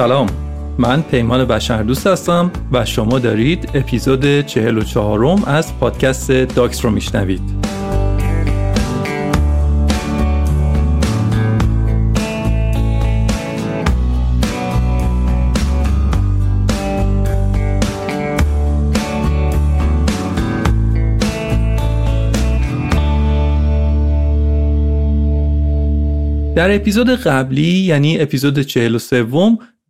سلام. من پیمان بشردوست هستم و شما دارید اپیزود 44 م از پادکست داکس رو میشنوید. در اپیزود قبلی یعنی اپیزود 43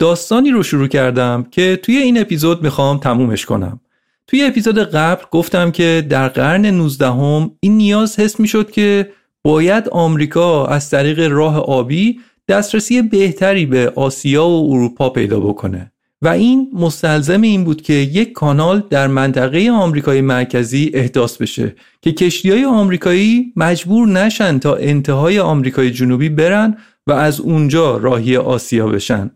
داستانی رو شروع کردم که توی این اپیزود می‌خوام تمومش کنم. توی اپیزود قبل گفتم که در قرن 19 هم این نیاز حس می‌شد که باید آمریکا از طریق راه آبی دسترسی بهتری به آسیا و اروپا پیدا بکنه. و این مستلزم این بود که یک کانال در منطقه آمریکای مرکزی احداث بشه که کشتی های آمریکایی مجبور نشن تا انتهای آمریکای جنوبی برن و از اونجا راهی آسیا بشن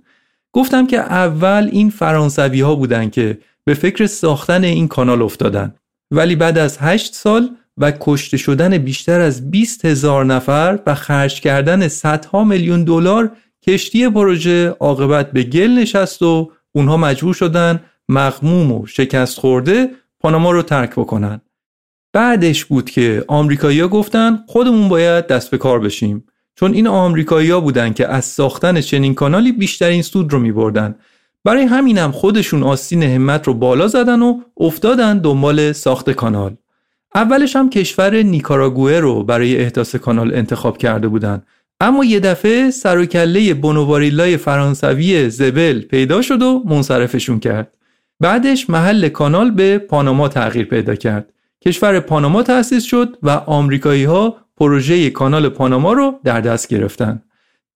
گفتم که اول این فرانسوی ها بودن که به فکر ساختن این کانال افتادن. ولی بعد از هشت سال و کشته شدن بیشتر از 20 هزار نفر و خرج کردن صدها میلیون دلار کشتی پروژه عاقبت به گل نشست و اونها مجبور شدن مغموم و شکست خورده پاناما رو ترک بکنن. بعدش بود که آمریکایی‌ها گفتن خودمون باید دست به کار بشیم. چون این آمریکایی‌ها بودن که از ساختن چنین کانالی بیشترین سود رو می‌بردن برای همینم خودشون آستین همت رو بالا زدن و افتادن دنبال ساخت کانال اولش هم کشور نیکاراگوئه رو برای احداث کانال انتخاب کرده بودن اما یه دفعه سر و کله بونوواریلای فرانسوی زبل پیدا شد و منصرفشون کرد. بعدش محل کانال به پاناما تغییر پیدا کرد. کشور پاناما تأسیس شد و آمریکایی ها پروژه کانال پاناما رو در دست گرفتن.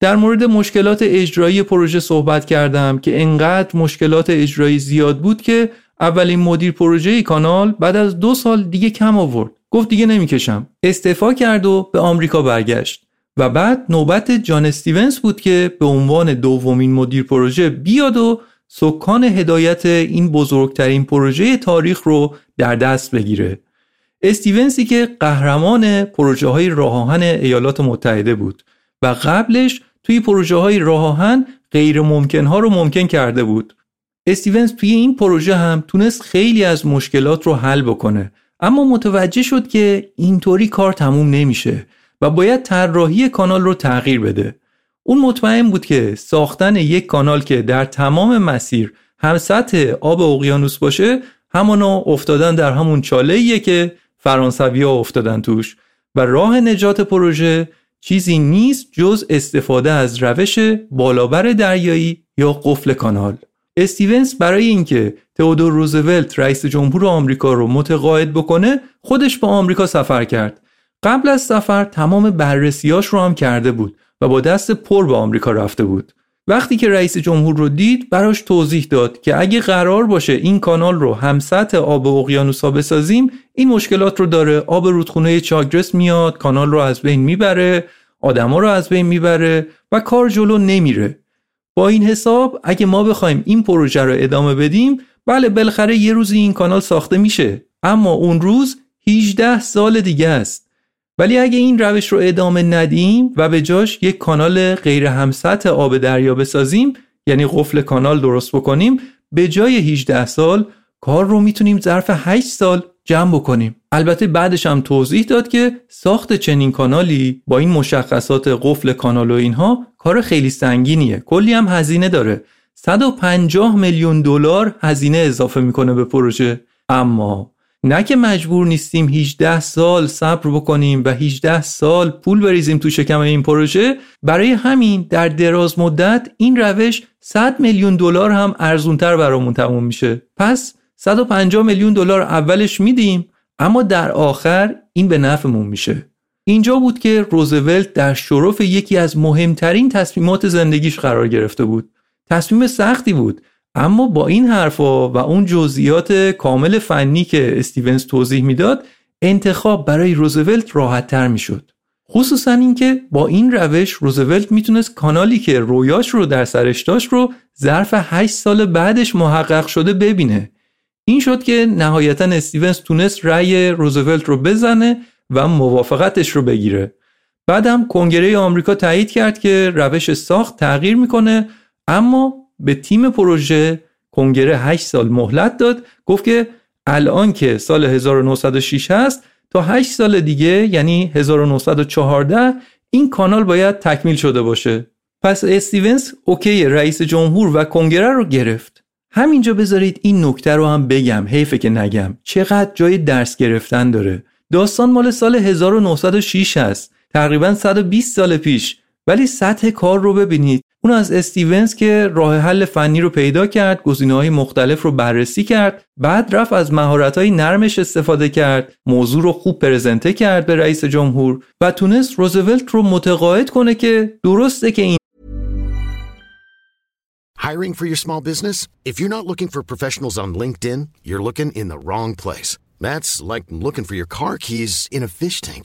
در مورد مشکلات اجرایی پروژه صحبت کردم که انقدر مشکلات اجرایی زیاد بود که اولین مدیر پروژه کانال بعد از دو سال دیگه کم آورد. گفت دیگه نمی‌کشم. استعفا کرد و به آمریکا برگشت. و بعد نوبت جان استیونز بود که به عنوان دومین مدیر پروژه بیاد و سکان هدایت این بزرگترین پروژه تاریخ رو در دست بگیره. استیونزی که قهرمان پروژه های راهان ایالات متحده بود و قبلش توی پروژه های راهان غیر ممکن ها رو ممکن کرده بود. استیونز توی این پروژه هم تونست خیلی از مشکلات رو حل بکنه اما متوجه شد که اینطوری کار تموم نمیشه و باید طراحی کانال رو تغییر بده. اون مطمئن بود که ساختن یک کانال که در تمام مسیر هم سطح آب اقیانوس باشه همانا افتادن در همون چاله که فرانسوی ها افتادن توش و راه نجات پروژه چیزی نیست جز استفاده از روش بالابر دریایی یا قفل کانال. استیونز برای اینکه تئودور روزولت رئیس جمهور آمریکا رو متقاعد بکنه خودش به آمریکا سفر کرد قبل از سفر تمام بررسیاش رو هم کرده بود و با دست پر به آمریکا رفته بود. وقتی که رئیس جمهور رو دید براش توضیح داد که اگه قرار باشه این کانال رو هم سطح آب اقیانوسا بسازیم این مشکلات رو داره. آب رودخونه چاگرس میاد کانال رو از بین می‌بره آدما رو از بین می‌بره و کار جلو نمیره. با این حساب اگه ما بخوایم این پروژه رو ادامه بدیم بله بالاخره یه روزی این کانال ساخته میشه. اما اون روز 18 سال دیگه است. ولی اگه این روش رو ادامه ندیم و به جاش یک کانال غیر همسطح آب دریا بسازیم یعنی قفل کانال درست بکنیم به جای 18 سال کار رو می‌تونیم ظرف 8 سال جمع بکنیم. البته بعدش هم توضیح داد که ساخت چنین کانالی با این مشخصات قفل کانال و اینها کار خیلی سنگینیه. کلی هم هزینه داره. 150 میلیون دلار هزینه اضافه می‌کنه به پروژه. اما نه که مجبور نیستیم 18 سال صبر بکنیم و 18 سال پول بریزیم تو شکم این پروژه برای همین در دراز مدت این روش 100 میلیون دلار هم ارزونتر برامون تموم میشه. پس 150 میلیون دلار اولش میدیم اما در آخر این به نفعمون میشه. اینجا بود که روزولت در شرف یکی از مهمترین تصمیمات زندگیش قرار گرفته بود. تصمیم سختی بود. اما با این حرفا و اون جزئیات کامل فنی که استیونز توضیح می‌داد انتخاب برای روزولت راحت تر می‌شد. خصوصا اینکه با این روش روزولت می‌تونست کانالی که رویاش رو در سرش داشت رو ظرف 8 سال بعدش محقق شده ببینه. این شد که نهایتا استیونز تونست رأی روزولت رو بزنه و موافقتش رو بگیره. بعدم کنگره آمریکا تایید کرد که روش ساخت تغییر می‌کنه اما به تیم پروژه کنگره 8 سال مهلت داد. گفت که الان که سال 1906 هست تا 8 سال دیگه یعنی 1914 این کانال باید تکمیل شده باشه. پس استیونز اوکی رئیس جمهور و کنگره رو گرفت. همینجا بذارید این نکته رو هم بگم حیفه که نگم. چقدر جای درس گرفتن داره. داستان مال سال 1906 هست. تقریبا 120 سال پیش. ولی سطح کار رو ببینید. اون از استیونز که راه حل فنی رو پیدا کرد گزینه های مختلف رو بررسی کرد بعد رفت از مهارت های نرمش استفاده کرد موضوع رو خوب پرزنته کرد به رئیس جمهور و تونست روزولت رو متقاعد کنه که درسته که این Hiring for your small business? If you're not looking for professionals on LinkedIn, you're looking in the wrong place. That's like looking for your car keys in a fish tank.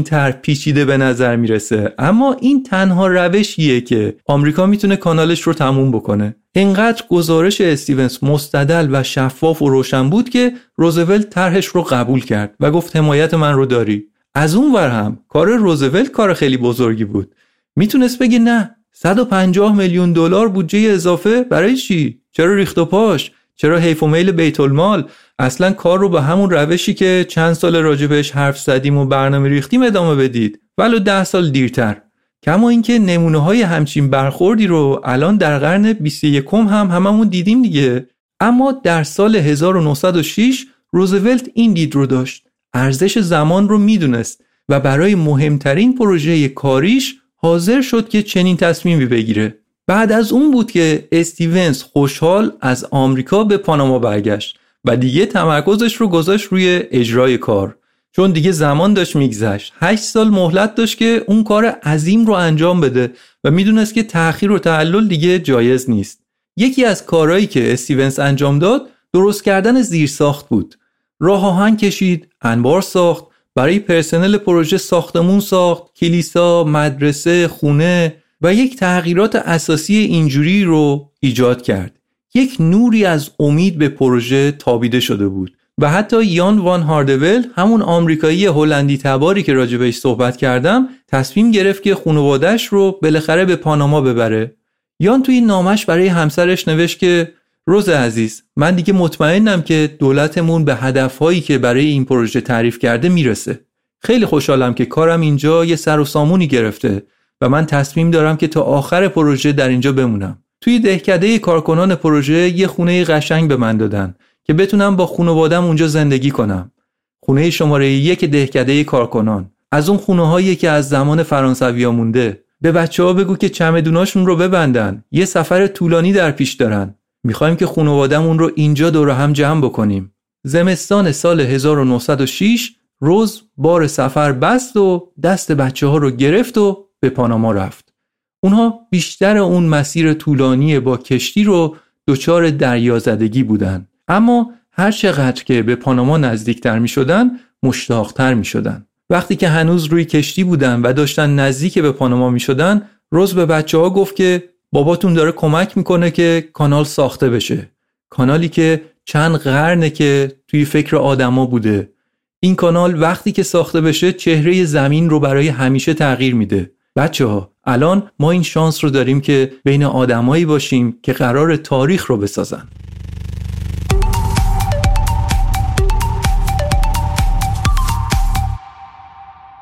طرح پیچیده به نظر می‌رسه. اما این تنها روشیه که آمریکا می‌تونه کانالش رو تموم بکنه. اینقدر گزارش استیونز مستدل و شفاف و روشن بود که روزولت طرحش رو قبول کرد و گفت حمایت من رو داری. از اون ور هم کار روزولت کار خیلی بزرگی بود. می‌تونست بگه نه 150 میلیون دلار بودجه اضافه برای چی؟ چرا ریخت و پاش؟ چرا حیف و میل بیت المال؟ اصلا کار رو به همون روشی که چند سال راجبش حرف زدیم و برنامه ریختیم ادامه بدید. ولو ده سال دیرتر. کما اینکه نمونه های همچین برخوردی رو الان در قرن 21 هم هممون دیدیم دیگه. اما در سال 1906 روزولت این دید رو داشت. ارزش زمان رو می‌دونست و برای مهمترین پروژه کاریش حاضر شد که چنین تصمیمی بگیره. بعد از اون بود که استیونز خوشحال از آمریکا به پاناما برگشت و دیگه تمرکزش رو گذاشت روی اجرای کار. چون دیگه زمان داشت میگذشت. هشت سال مهلت داشت که اون کار عظیم رو انجام بده و می‌دونست که تأخیر و تعلل دیگه جایز نیست. یکی از کارهایی که استیونز انجام داد درست کردن زیرساخت بود. راه آهن کشید انبار ساخت برای پرسنل پروژه ساختمون ساخت کلیسا مدرسه خونه و یک تغییرات اساسی اینجوری رو ایجاد کرد. یک نوری از امید به پروژه تابیده شده بود و حتی یان وان هاردول همون آمریکایی هلندی تباری که راجبش صحبت کردم تصمیم گرفت که خانوادهش رو بالاخره به پاناما ببره. یان توی نامش برای همسرش نوشت که روز عزیز من دیگه مطمئنم که دولتمون به هدفهایی که برای این پروژه تعریف کرده می‌رسه. خیلی خوشحالم که کارم اینجا یه سر و سامونی گرفته و من تصمیم دارم که تا آخر پروژه در اینجا بمونم. توی دهکده کارکنان پروژه یه خونه قشنگ به من دادن که بتونم با خانوادم اونجا زندگی کنم. خونه شماره یک دهکده کارکنان. از اون خونه هایی که از زمان فرانسویا مونده. به بچه ها بگو که چمدوناشون رو ببندن. یه سفر طولانی در پیش دارن. می‌خوایم که خانوادمون رو اینجا دور هم جمع بکنیم. زمستان سال 1906 روز بار سفر بست و دست بچه ها رو گرفت و به پاناما رفت. اونها بیشتر اون مسیر طولانی با کشتی رو دچار دریازدگی بودن. اما هر چقدر که به پاناما نزدیکتر می شدن مشتاقتر می شدن. وقتی که هنوز روی کشتی بودن و داشتن نزدیک به پاناما می شدن روز به بچه ها گفت که باباتون داره کمک می‌کنه که کانال ساخته بشه. کانالی که چند قرنه که توی فکر آدما بوده. این کانال وقتی که ساخته بشه چهره زمین رو برای همیشه تغییر میده. بچه ها الان ما این شانس رو داریم که بین آدمایی باشیم که قراره تاریخ رو بسازن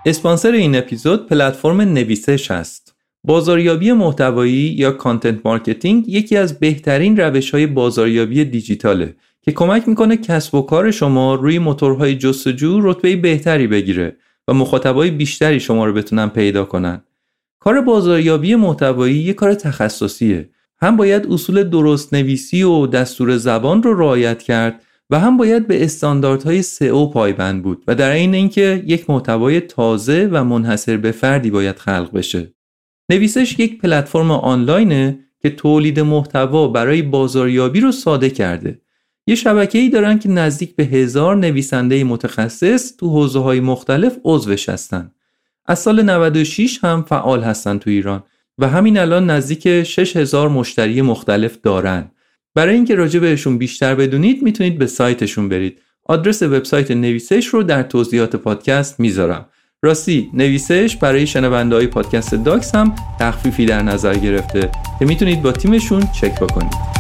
اسپانسر این اپیزود پلتفرم نویسش هست. بازاریابی محتوایی یا content marketing یکی از بهترین روش های بازاریابی دیجیتاله که کمک می‌کنه کسب و کار شما روی موتورهای جستجو رتبه بهتری بگیره و مخاطبای بیشتری شما رو بتونن پیدا کنن. کار بازاریابی محتوایی یک کار تخصصیه. هم باید اصول درست نویسی و دستور زبان رو رعایت کرد و هم باید به استانداردهای سئو پایبند بود و در این اینکه یک محتوای تازه و منحصر به فردی باید خلق بشه. نویسش یک پلتفرم آنلاینه که تولید محتوا برای بازاریابی رو ساده کرده. یه شبکه‌ای دارن که نزدیک به هزار نویسنده متخصص تو حوزه های مختلف عضوش هستن. از سال 96 هم فعال هستن تو ایران و همین الان نزدیک 6000 مشتری مختلف دارن. برای اینکه راجع بهشون بیشتر بدونید می‌تونید به سایتشون برید. آدرس وبسایت نویسش رو در توضیحات پادکست می‌ذارم. راستی نویسش برای شنونده های پادکست داکس هم تخفیفی در نظر گرفته که می‌تونید با تیمشون چک بکنید.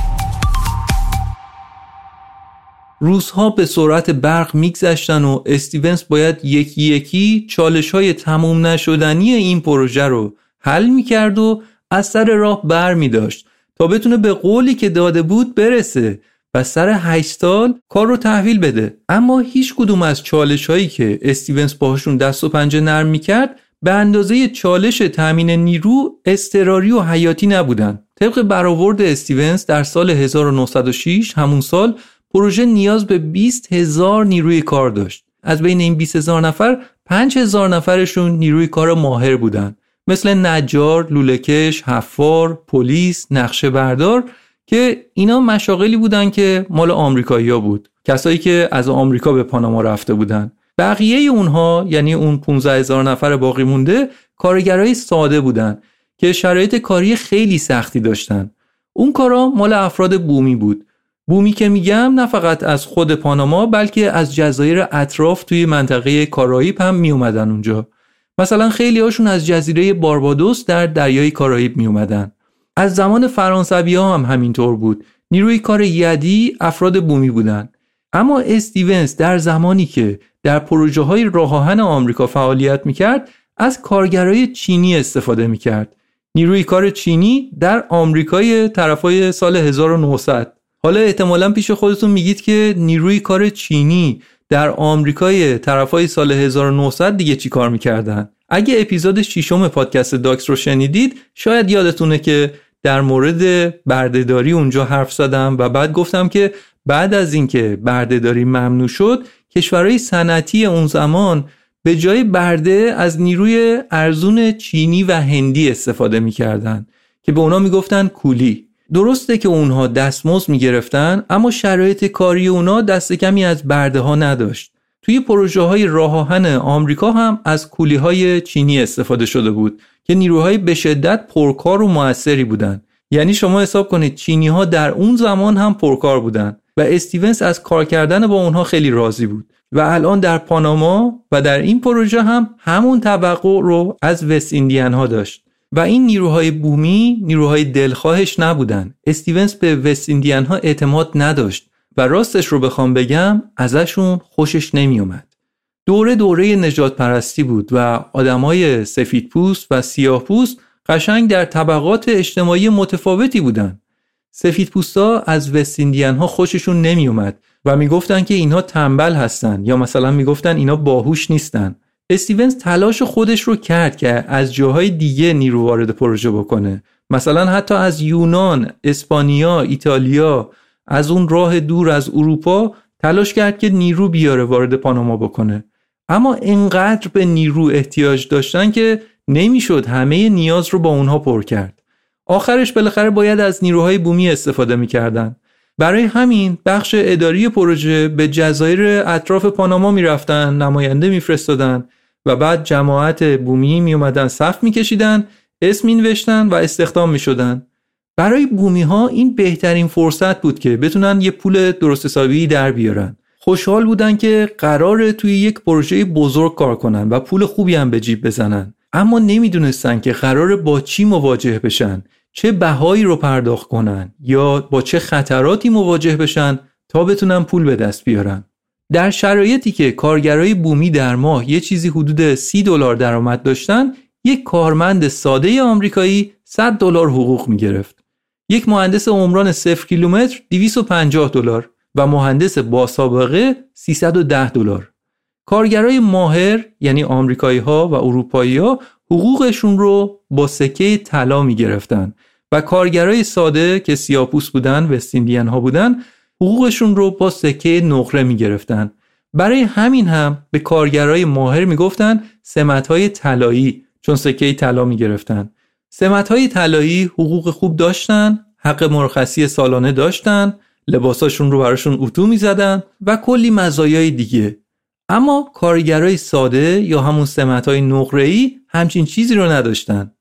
روزها به سرعت برق میگذشتن و استیونز باید یکی یکی چالش های تموم نشدنی این پروژه رو حل می‌کرد و از سر راه بر می داشت تا بتونه به قولی که داده بود برسه و سر 8 سال کار رو تحویل بده. اما هیچ کدوم از چالش هایی که استیونز باهاشون دست و پنجه نرم می‌کرد به اندازه چالش تامین نیرو استراری و حیاتی نبودن. طبق برآورد استیونز در سال 1906 همون سال پروژه نیاز به 20 هزار نیروی کار داشت. از بین این 20 هزار نفر 5 هزار نفرشون نیروی کار ماهر بودن. مثل نجار، لولکش، حفار، پلیس، نقشه بردار که اینا مشاغلی بودن که مال آمریکایی‌ها بود. کسایی که از آمریکا به پاناما رفته بودن. بقیه اونها یعنی اون 15 هزار نفر باقی مونده کارگرای ساده بودن که شرایط کاری خیلی سختی داشتن. اون کارا مال افراد بومی بود. بومی که میگم نه فقط از خود پاناما بلکه از جزایر اطراف توی منطقه کارائیب هم می اومدن اونجا مثلا خیلی هاشون از جزیره باربادوس در دریای کارائیب می اومدن. از زمان فرانسوی ها هم همینطور بود. نیروی کار یدی افراد بومی بودن. اما استیونز در زمانی که در پروژه های راه آمریکا فعالیت می‌کرد از کارگرای چینی استفاده می‌کرد. نیروی کار چینی در آمریکای طرفای سال 1900 حالا احتمالا پیش خودتون میگید که نیروی کار چینی در آمریکای طرفای سال 1900 دیگه چی کار می‌کردن؟ اگه اپیزود ششم پادکست داکس رو شنیدید شاید یادتونه که در مورد بردهداری اونجا حرف زدم و بعد گفتم که بعد از اینکه بردهداری ممنوع شد کشورهای صنعتی اون زمان به جای برده از نیروی ارزون چینی و هندی استفاده می‌کردن که به اونا می‌گفتن کولی. درسته که اونها دستمزد می‌گرفتن اما شرایط کاری اونا دست کمی از برده ها نداشت. توی پروژه های راه آهن آمریکا هم از کولی های چینی استفاده شده بود که نیروهای به شدت پرکار و موثری بودند یعنی شما حساب کنید چینی ها در اون زمان هم پرکار بودند و استیونز از کار کردن با اونها خیلی راضی بود. و الان در پاناما و در این پروژه هم همون توقع رو از وست ایندیان ها داشت. و این نیروهای بومی نیروهای دلخواهش نبودن. استیونز به وست ایندیان ها اعتماد نداشت و راستش رو بخوام بگم ازشون خوشش نمیومد دوره دوره نجات پرستی بود و آدمای سفید پوست و سیاه پوست قشنگ در طبقات اجتماعی متفاوتی بودن. سفید پوستا از وست ایندیان ها خوششون نمیومد و می‌گفتن که اینها تنبل هستن یا مثلا می‌گفتن اینا باهوش نیستن. استیونز تلاش خودش رو کرد که از جاهای دیگه نیرو وارد پروژه بکنه. مثلا حتی از یونان، اسپانیا، ایتالیا از اون راه دور از اروپا تلاش کرد که نیرو بیاره وارد پاناما بکنه. اما انقدر به نیرو احتیاج داشتن که نمی‌شد همه نیاز رو با اونها پر کرد. آخرش بالاخره باید از نیروهای بومی استفاده می‌کردن. برای همین بخش اداری پروژه به جزایر اطراف پاناما می‌رفتن نماینده میفرستادن. و بعد جماعت بومی می اومدن صف میکشیدن اسم مینوشتن و استخدام می‌شدن. برای بومی ها این بهترین فرصت بود که بتونن یه پول درست حسابی در بیارن. خوشحال بودن که قراره توی یک پروژه بزرگ کار کنن و پول خوبی هم به جیب بزنن. اما نمی‌دونستن که قراره با چی مواجه بشن چه بهایی رو پرداخت کنن یا با چه خطراتی مواجه بشن تا بتونن پول به دست بیارن. در شرایطی که کارگرای بومی در ماه یه چیزی حدود سی دلار درآمد داشتن یک کارمند ساده آمریکایی 100 دلار حقوق می گرفت. یک مهندس عمران 0 کیلومتر 250 دلار و مهندس با سابقه 310 دلار. کارگرای ماهر یعنی آمریکایی ها و اروپایی ها حقوقشون رو با سکه طلا می گرفتن و کارگرای ساده که سیاپوس بودن وستیندین ها بودن حقوقشون رو با سکه نقره می گرفتن. برای همین هم به کارگرای ماهر می گفتن سمت های طلایی چون سکه طلا می گرفتن. سمت های طلایی حقوق خوب داشتن، حق مرخصی سالانه داشتن، لباساشون رو براشون اتو می زدن و کلی مزایای دیگه. اما کارگرای ساده یا همون سمت های نقره همچین چیزی رو نداشتن.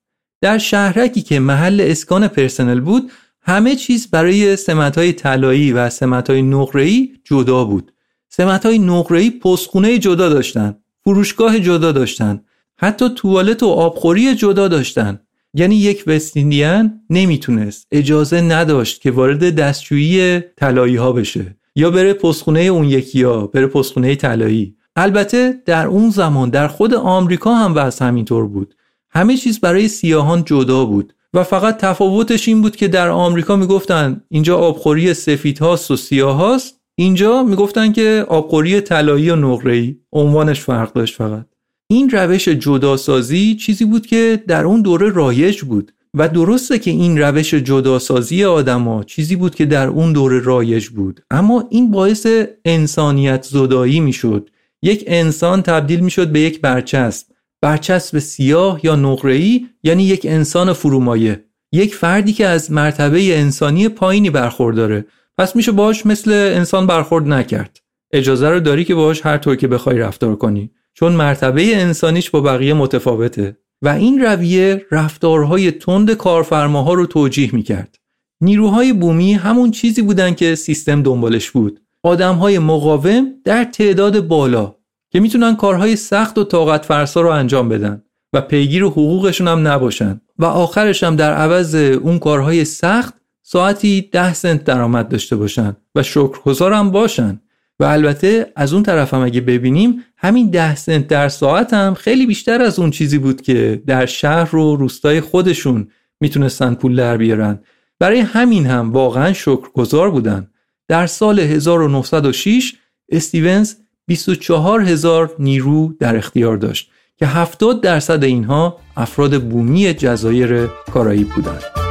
در شهرکی که محل اسکان پرسنل بود همه چیز برای سمت های طلایی و سمت های نقره‌ای جدا بود. سمت های نقره‌ای پستخونه جدا داشتن، فروشگاه جدا داشتن، حتی توالت و آبخوری جدا داشتن. یعنی یک وستیندیان نمی‌تونست اجازه نداشت که وارد دستشویی طلایی ها بشه یا بره پستخونه اون یکی ها بره پستخونه طلایی البته در اون زمان در خود آمریکا هم وضع همینطور بود همه چیز برای سیاهان جدا بود و فقط تفاوتش این بود که در آمریکا می‌گفتن اینجا آبخوری سفید هاست و سیاه هاست. اینجا می‌گفتن که آبخوری طلایی و نقره‌ای. عنوانش فرق داشت فقط. این روش جداسازی چیزی بود که در اون دوره رایج بود. و درسته که این روش جداسازی آدما چیزی بود که در اون دوره رایج بود. اما این باعث انسانیت زدایی می‌شد. یک انسان تبدیل می‌شد به یک برچسب. برچسب سیاه یا نقره‌ای یعنی یک انسان فرومایه. یک فردی که از مرتبه انسانی پایینی برخورداره. پس میشه باش مثل انسان برخورد نکرد. اجازه رو داری که باش هر طور که بخوای رفتار کنی. چون مرتبه انسانیش با بقیه متفاوته. و این رویه رفتارهای تند کارفرماها رو توجیه می‌کرد. نیروهای بومی همون چیزی بودن که سیستم دنبالش بود. آدمهای مقاوم در تعداد بالا. که می‌تونن کارهای سخت و طاقت فرسا رو انجام بدن و پیگیر حقوقشون هم نباشن. و آخرش هم در عوض اون کارهای سخت ساعتی ده سنت درآمد داشته باشن و شکرگزار هم باشن. و البته از اون طرف هم اگه ببینیم همین ده سنت در ساعت هم خیلی بیشتر از اون چیزی بود که در شهر و روستای خودشون می‌تونستن پول در بیارن. برای همین هم واقعا شکرگزار بودن. در سال 1906 استیونز 24 هزار نیرو در اختیار داشت که 70 درصد اینها افراد بومی جزایر کارائیب بودند.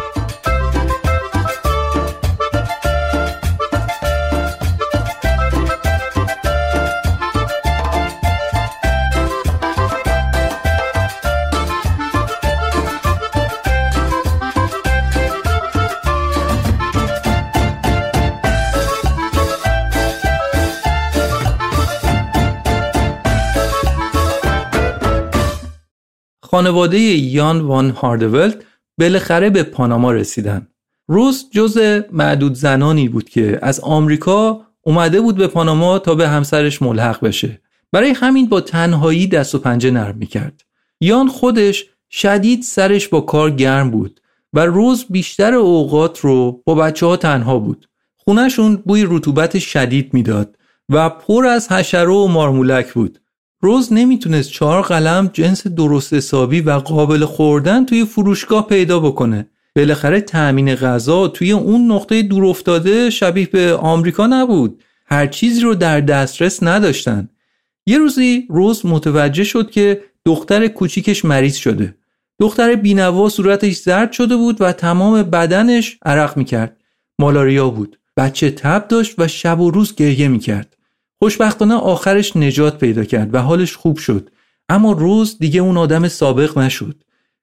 خانواده یان وان هاردولت بالاخره به پاناما رسیدن. روز جز معدود زنانی بود که از آمریکا اومده بود به پاناما تا به همسرش ملحق بشه. برای همین با تنهایی دست و پنجه نرم می‌کرد. یان خودش شدید سرش با کار گرم بود و روز بیشتر اوقات رو با بچه ها تنها بود. خونهشون بوی رطوبت شدید می‌داد و پر از حشره و مارمولک بود. روز نمی‌تونست چهار قلم جنس درست حسابی و قابل خوردن توی فروشگاه پیدا بکنه. بالاخره تأمین غذا توی اون نقطه دور افتاده شبیه به آمریکا نبود. هر چیزی رو در دسترس نداشتن. یه روزی روز متوجه شد که دختر کوچیکش مریض شده. دختر بینوا صورتش زرد شده بود و تمام بدنش عرق می‌کرد. مالاریا بود. بچه تب داشت و شب و روز گریه می‌کرد. خوشبختانه آخرش نجات پیدا کرد و حالش خوب شد. اما روز دیگه اون آدم سابق نشد.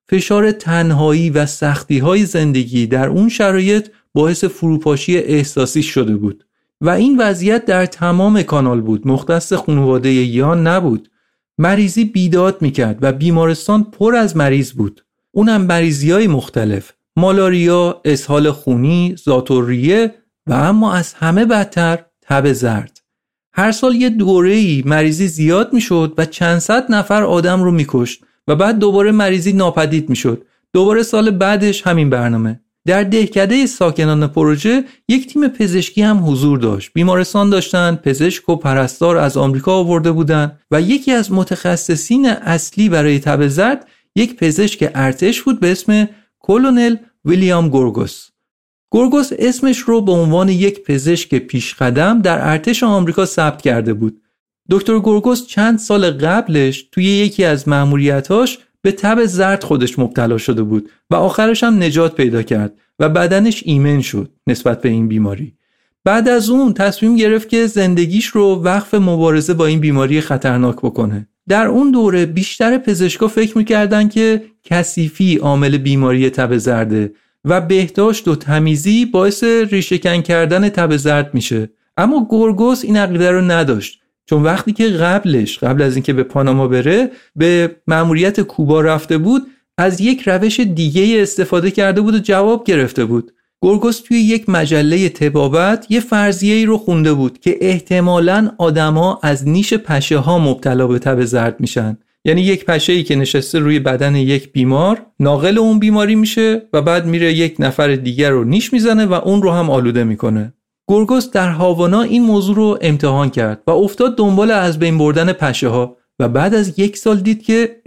فشار تنهایی و سختی های زندگی در اون شرایط باعث فروپاشی احساسی شده بود. و این وضعیت در تمام کانال بود. مختص خانواده یان نبود. مریضی بیداد می‌کرد و بیمارستان پر از مریض بود. اونم مریضی های مختلف. مالاریا، اسهال خونی، زاتوریه و اما از همه بدتر تب زرد. هر سال یه دوره‌ای مریضی زیاد می‌شد و چند صد نفر آدم رو میکشت و بعد دوباره مریضی ناپدید می‌شد. دوباره سال بعدش همین برنامه. در دهکده ساکنان پروژه یک تیم پزشکی هم حضور داشت. بیمارستان داشتن پزشک و پرستار از آمریکا آورده بودند و یکی از متخصصین اصلی برای تب زرد یک پزشک ارتش بود به اسم کلونل ویلیام گورگوس. گورگوس اسمش رو به عنوان یک پزشک پیشقدم در ارتش آمریکا ثبت کرده بود. دکتر گورگوس چند سال قبلش توی یکی از مأموریتاش به تب زرد خودش مبتلا شده بود و آخرش هم نجات پیدا کرد و بدنش ایمن شد نسبت به این بیماری. بعد از اون تصمیم گرفت که زندگیش رو وقف مبارزه با این بیماری خطرناک بکنه. در اون دوره بیشتر پزشکا فکر می‌کردن که کثیفی عامل بیماری تب زرده و بهداشت و تمیزی باعث ریشهکن کردن تب زرد میشه. اما گورگوس این عقیده رو نداشت چون وقتی که قبلش قبل از اینکه به پاناما بره به مأموریت کوبا رفته بود از یک روش دیگه استفاده کرده بود و جواب گرفته بود. گورگوس توی یک مجله تبابت یه فرضیه ای رو خونده بود که احتمالا آدما از نیش پشه ها مبتلا به تب زرد میشن. یعنی یک پشه ای که نشسته روی بدن یک بیمار ناقل اون بیماری میشه و بعد میره یک نفر دیگر رو نیش می‌زنه و اون رو هم آلوده می‌کنه. گورگوس در هاوانا این موضوع رو امتحان کرد و افتاد دنبال از بین بردن پشه ها و بعد از یک سال دید که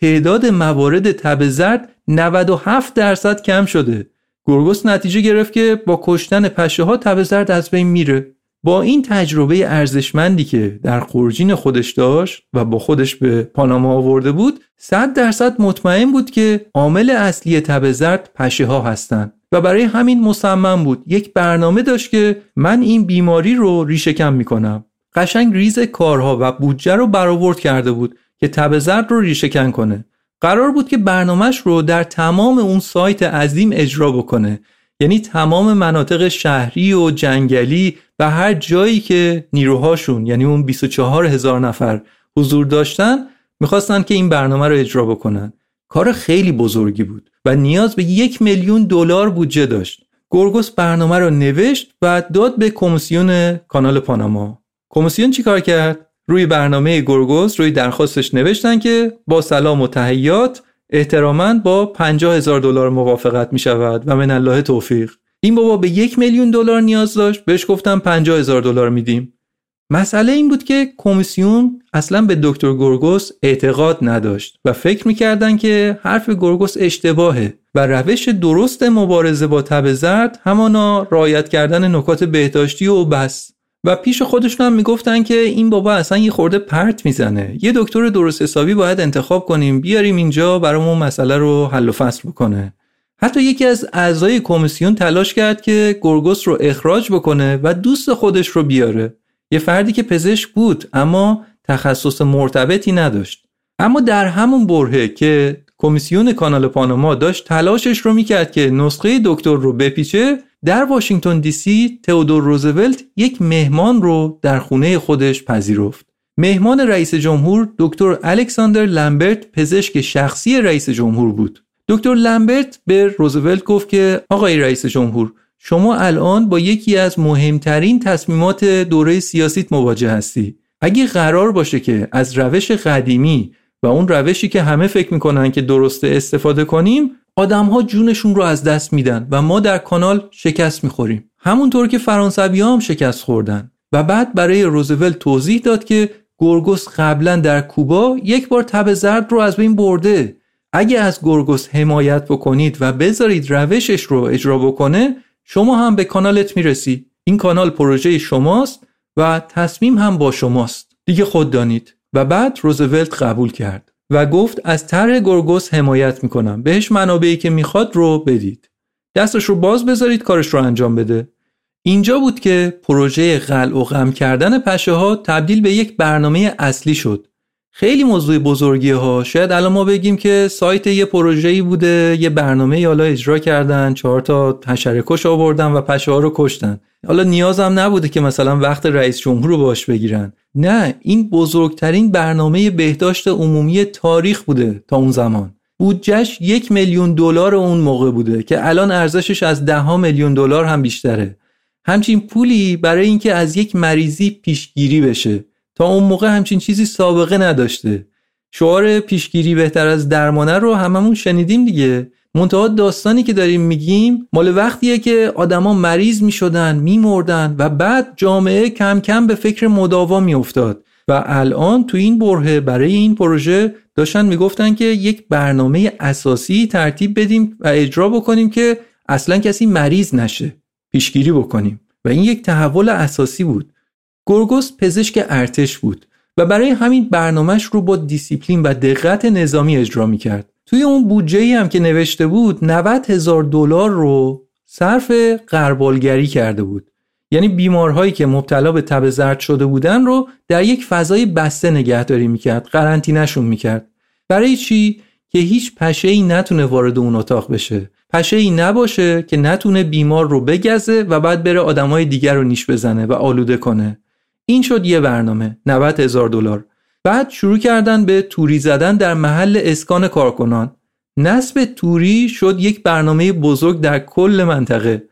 تعداد موارد تب زرد 97 درصد کم شده. گورگوس نتیجه گرفت که با کشتن پشه ها تب زرد از بین میره. با این تجربه ارزشمندی که در خورجین خودش داشت و با خودش به پاناما آورده بود 100 درصد مطمئن بود که عامل اصلی تب زرد پشه ها هستند و برای همین مصمم بود. یک برنامه داشت که من این بیماری رو ریشه کم می‌کنم. قشنگ ریز کارها و بودجه رو برآورد کرده بود که تب زرد رو ریشه کن کنه. قرار بود که برنامهش رو در تمام اون سایت عظیم اجرا بکنه. یعنی تمام مناطق شهری و جنگلی و هر جایی که نیروهاشون یعنی اون 24 هزار نفر حضور داشتن می‌خواستن که این برنامه رو اجرا بکنن. کار خیلی بزرگی بود و نیاز به یک میلیون دلار بودجه داشت. گورگوس برنامه رو نوشت و داد به کمیسیون کانال پاناما. کمیسیون چیکار کرد؟ روی برنامه گورگوس روی درخواستش نوشتن که با سلام و تحیات احتراما با 50 هزار دلار موافقت می شود و من الله توفیق. این بابا به یک میلیون دلار نیاز داشت بهش گفتم 50 هزار دلار میدیم. مسئله این بود که کمیسیون اصلا به دکتر گورگوس اعتقاد نداشت و فکر می‌کردن که حرف گورگوس اشتباهه و روش درست مبارزه با تب زرد همانا رعایت کردن نکات بهداشتی و بس. و پیش خودشون هم می‌گفتن که این بابا اصلا یه خورده پرت می‌زنه. یه دکتر درست حسابی باید انتخاب کنیم بیاریم اینجا برامون مسئله رو حل و فصل بکنه. حتی یکی از اعضای کمیسیون تلاش کرد که گورگوس رو اخراج بکنه و دوست خودش رو بیاره یه فردی که پزشک بود اما تخصص مرتبطی نداشت اما در همون برهه که کمیسیون کانال پاناما داشت تلاشش رو می‌کرد که نسخه دکتر رو بپیچه در واشنگتن دی سی تئودور روزولت یک مهمان رو در خونه خودش پذیرفت. مهمان رئیس جمهور دکتر الکساندر لمبرت پزشک شخصی رئیس جمهور بود. دکتر لمبرت به روزولت گفت که آقای رئیس جمهور شما الان با یکی از مهمترین تصمیمات دوره سیاسیت مواجه هستی. اگه قرار باشه که از روش قدیمی و اون روشی که همه فکر می‌کنن که درسته استفاده کنیم آدم ها جونشون رو از دست میدن و ما در کانال شکست می‌خوریم. همونطور که فرانسوی هم شکست خوردن. و بعد برای روزولت توضیح داد که گورگوس قبلا در کوبا یک بار تب زرد رو از بین برده. اگه از گورگوس حمایت بکنید و بذارید روشش رو اجرا بکنه شما هم به کانالت می‌رسی. این کانال پروژه شماست و تصمیم هم با شماست. دیگه خود دانید. و بعد روزولت قبول کرد و گفت از طرح گرگوس حمایت می‌کنم. بهش منابعی که می‌خواد رو بدید. دستش رو باز بذارید کارش رو انجام بده. اینجا بود که پروژه قلع و غم کردن پشه ها تبدیل به یک برنامه اصلی شد. خیلی موضوع بزرگی ها. شاید الان ما بگیم که سایت یه پروژه‌ای بوده یه برنامه حالا اجرا کردن چهار تا حشره کش آوردن و پشه ها رو کشتن. حالا نیازم نبوده که مثلا وقت رئیس جمهور رو باش بگیرن. نه این بزرگترین برنامه بهداشت عمومی تاریخ بوده تا اون زمان. بودجش یک میلیون دلار اون موقع بوده که الان ارزشش از ده میلیون دلار هم بیشتره. همچین پولی برای اینکه از یک مریضی پیشگیری بشه. تا اون موقع همچین چیزی سابقه نداشته. شعار پیشگیری بهتر از درمانه رو هممون شنیدیم دیگه. منتها داستانی که داریم میگیم مال وقتیه که آدما مریض می‌شدن میمردن و بعد جامعه کم کم به فکر مداوا میافتاد. و الان تو این برهه برای این پروژه داشتن می‌گفتن که یک برنامه اساسی ترتیب بدیم و اجرا بکنیم که اصلا کسی مریض نشه. پیشگیری بکنیم. و این یک تحول اساسی بود. گرگوس پزشک ارتش بود و برای همین برنامهش رو با دیسیپلین و دقت نظامی اجرا می‌کرد. توی اون بودجه هم که نوشته بود 90 هزار دلار رو صرف قربالگری کرده بود. یعنی بیمارهایی که مبتلا به تب زرد شده بودن رو در یک فضای بسته نگهداری می‌کرد قرنطینهشون می‌کرد. برای چی؟ که هیچ پشه ای نتونه وارد اون اتاق بشه. پشه ای نباشه که نتونه بیمار رو بگزه و بعد بره آدمای دیگر رو نیش بزنه و آلوده کنه. این شد یه برنامه 90 هزار دلار. بعد شروع کردن به توری زدن در محل اسکان کارکنان. نصب توری شد یک برنامه بزرگ در کل منطقه.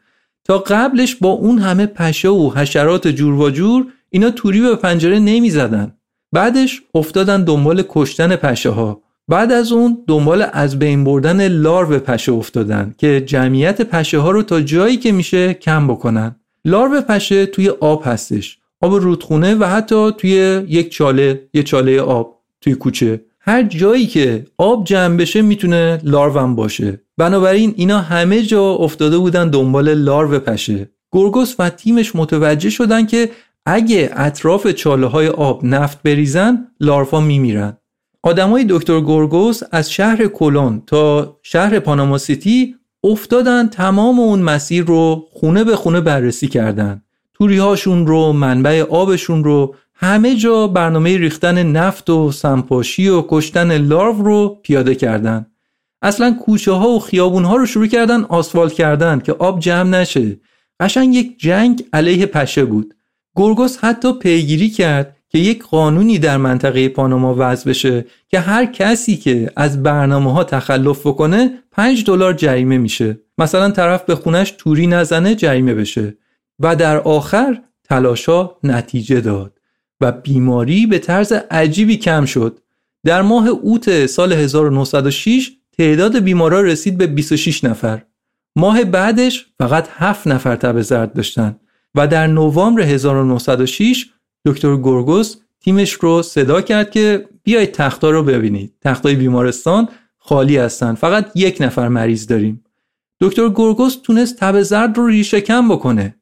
تا قبلش با اون همه پشه و حشرات جور و جور اینا توری به پنجره نمی زدن. بعدش افتادن دنبال کشتن پشه ها بعد از اون دنبال از بین بردن لارو پشه افتادن که جمعیت پشه ها رو تا جایی که میشه کم بکنن. لارو پشه توی آب هستش. آب رودخونه و حتی توی یک چاله یه چاله آب توی کوچه. هر جایی که آب جمع بشه می‌تونه لاروم باشه. بنابراین اینا همه جا افتاده بودن دنبال لارو پشه. گرگوس و تیمش متوجه شدن که اگه اطراف چاله های آب نفت بریزن لارفا میمیرن. آدمای دکتر گورگوس از شهر کلون تا شهر پاناما سیتی افتادن تمام اون مسیر رو خونه به خونه بررسی کردن. توری هاشون رو منبع آبشون رو همه جا برنامه ریختن نفت و سمپاشی و کشتن لارو رو پیاده کردن. اصلا کوچه ها و خیابون ها رو شروع کردن آسفالت کردن که آب جمع نشه. قشنگ یک جنگ علیه پشه بود. گرگوس حتی پیگیری کرد که یک قانونی در منطقه پاناما وضع بشه که هر کسی که از برنامه ها تخلف بکنه 5 دلار جریمه میشه. مثلا طرف به خونش توری نزنه جریمه بشه. و در آخر تلاشا نتیجه داد و بیماری به طرز عجیبی کم شد. در ماه اوت سال 1906 تعداد بیمارا رسید به 26 نفر. ماه بعدش فقط 7 نفر تب زرد داشتن و در نوامبر 1906 دکتر گورگوس تیمش رو صدا کرد که بیایید تختا رو ببینید. تختای بیمارستان خالی هستن فقط یک نفر مریض داریم. دکتر گورگوس تونست تب زرد رو ریشه کم بکنه.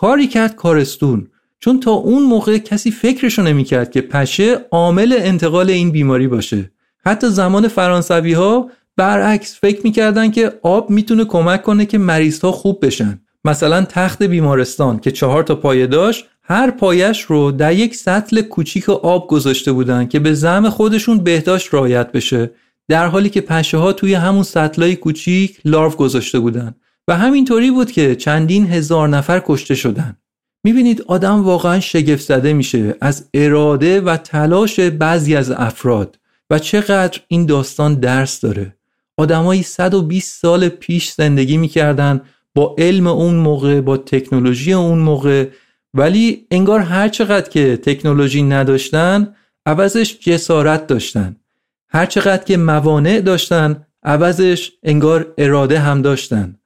کاری کرد کارستون چون تا اون موقع کسی فکرشو نمی‌کرد که پشه عامل انتقال این بیماری باشه. حتی زمان فرانسوی ها برعکس فکر می‌کردن که آب می‌تونه کمک کنه که مریض ها خوب بشن. مثلا تخت بیمارستان که چهار تا پایه داشت هر پایش رو در یک سطل کوچیک آب گذاشته بودن که به زعم خودشون بهداشت رعایت بشه در حالی که پشه ها توی همون سطلای کوچیک لارو گذاشته بودن. و همینطوری بود که چندین هزار نفر کشته شدن. می‌بینید آدم واقعا شگفت زده میشه از اراده و تلاش بعضی از افراد و چقدر این داستان درس داره. آدمایی 120 سال پیش زندگی می‌کردن با علم اون موقع با تکنولوژی اون موقع ولی انگار هر چقدر که تکنولوژی نداشتن عوضش جسارت داشتن. هر چقدر که موانع داشتن عوضش انگار اراده هم داشتن.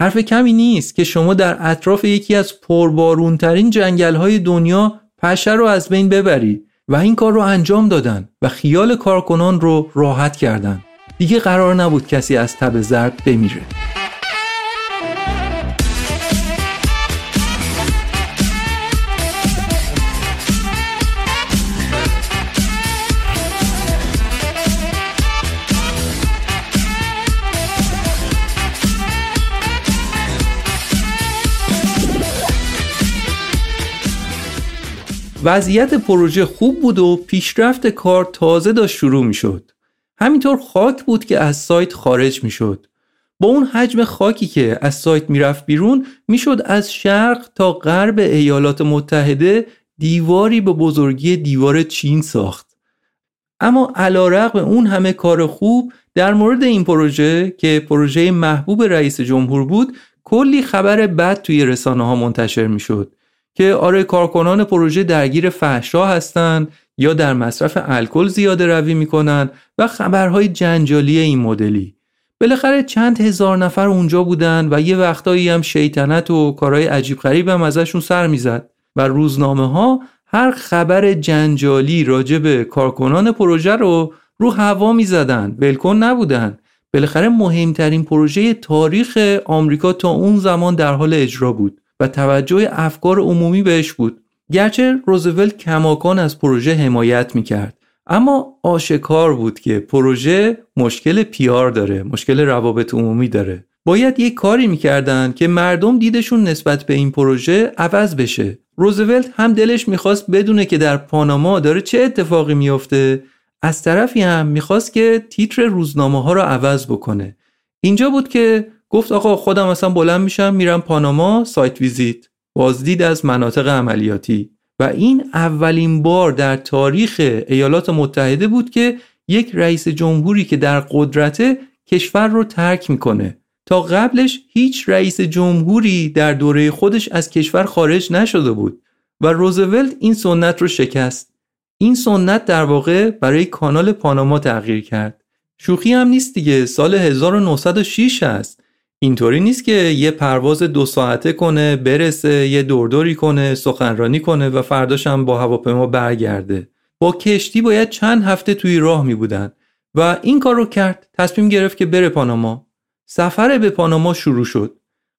حرف کمی نیست که شما در اطراف یکی از پربارونترین جنگل های دنیا پشه رو از بین ببری و این کار رو انجام دادن و خیال کارکنان رو راحت کردن. دیگه قرار نبود کسی از تب زرد بمیره. وضعیت پروژه خوب بود و پیشرفت کار تازه داشت شروع می شد. همینطور خاک بود که از سایت خارج می شد. با اون حجم خاکی که از سایت می‌رفت بیرون می‌شد از شرق تا غرب ایالات متحده دیواری به بزرگی دیوار چین ساخت. اما علا رقم اون همه کار خوب در مورد این پروژه که پروژه محبوب رئیس جمهور بود کلی خبر بد توی رسانه ها منتشر می‌شد که آره کارکنان پروژه درگیر فحشا هستند یا در مصرف الکل زیاده روی می‌کنن و خبرهای جنجالی این مدلی. بالاخره چند هزار نفر اونجا بودن و یه وقتایی هم شیطنت و کارهای عجیب غریب هم ازشون سر می‌زد و روزنامه ها هر خبر جنجالی راجع به کارکنان پروژه رو رو هوا می‌زدن ولکن نبودن. بالاخره مهمترین پروژه تاریخ آمریکا تا اون زمان در حال اجرا بود. و توجه افکار عمومی بهش بود. گرچه روزولت کماکان از پروژه حمایت می‌کرد اما آشکار بود که پروژه مشکل پیار داره مشکل روابط عمومی داره. باید یک کاری می‌کردن که مردم دیدشون نسبت به این پروژه عوض بشه. روزولت هم دلش می‌خواست بدونه که در پاناما داره چه اتفاقی میافته. از طرفی هم می‌خواست که تیتر روزنامه ها رو عوض بکنه. اینجا بود که گفت آقا خودم اصلا بلند میشم میرم پاناما سایت ویزیت. بازدید از مناطق عملیاتی. و این اولین بار در تاریخ ایالات متحده بود که یک رئیس جمهوری که در قدرت کشور رو ترک می‌کنه. تا قبلش هیچ رئیس جمهوری در دوره خودش از کشور خارج نشده بود. و روزولت این سنت رو شکست. این سنت در واقع برای کانال پاناما تغییر کرد. شوخی هم نیست دیگه سال 1906 است اینطوری نیست که یه پرواز دو ساعته کنه برسه یه دوردوری کنه سخنرانی کنه و فرداش هم با هواپیما برگرده. با کشتی باید چند هفته توی راه می بودن. و این کار رو کرد. تصمیم گرفت که بره پاناما. سفر به پاناما شروع شد.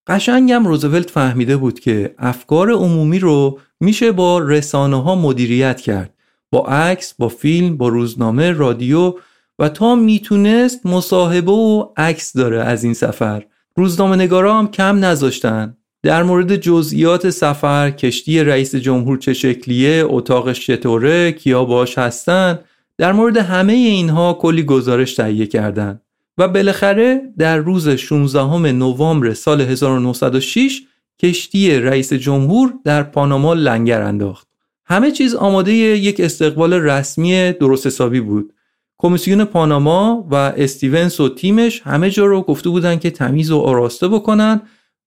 قشنگم روزولت فهمیده بود که افکار عمومی رو میشه با رسانه ها مدیریت کرد. با عکس با فیلم با روزنامه رادیو و تا می‌تونست مصاحبه و عکس داره از این سفر. روزنامه نگارا هم کم نذاشتن. در مورد جزئیات سفر کشتی رئیس جمهور چه شکلیه اتاقش چطوره کیا باش هستن در مورد همه اینها کلی گزارش تهیه کردند و بالاخره در روز 16 نوامبر سال 1906 کشتی رئیس جمهور در پاناما لنگر انداخت. همه چیز آماده یک استقبال رسمی درست حسابی بود. کمیسیون پاناما و استیونس و تیمش همه جا رو گفته بودن که تمیز و آراسته بکنن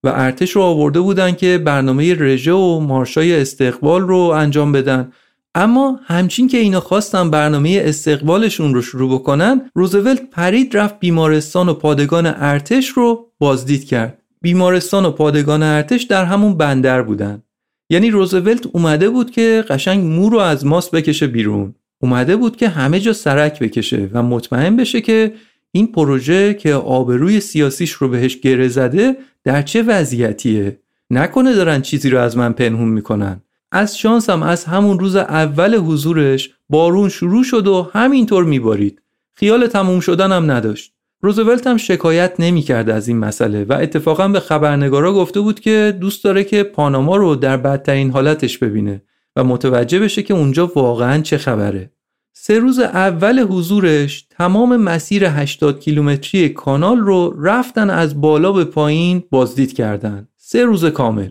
و ارتش رو آورده بودن که برنامه رژه و مارشای استقبال رو انجام بدن. اما همچین که اینا خواستن برنامه استقبالشون رو شروع بکنن روزولت پرید رفت بیمارستان و پادگان ارتش رو بازدید کرد. بیمارستان و پادگان ارتش در همون بندر بودن. یعنی روزولت اومده بود که قشنگ مو رو از ماست بکشه بیرون. اومده بود که همه جا سرک بکشه و مطمئن بشه که این پروژه که آبروی سیاسیش رو بهش گره زده در چه وضعیتیه. نکنه دارن چیزی رو از من پنهون می‌کنن. از شانسم از همون روز اول حضورش بارون شروع شد و همینطور میبارید. خیال تموم شدن هم نداشت. روزولت هم شکایت نمی‌کرد از این مسئله و اتفاقا به خبرنگارا گفته بود که دوست داره که پاناما رو در بدترین حالتش ببینه و متوجه بشه که اونجا واقعا چه خبره. سه روز اول حضورش تمام مسیر 80 کیلومتری کانال رو رفتن از بالا به پایین بازدید کردن. سه روز کامل.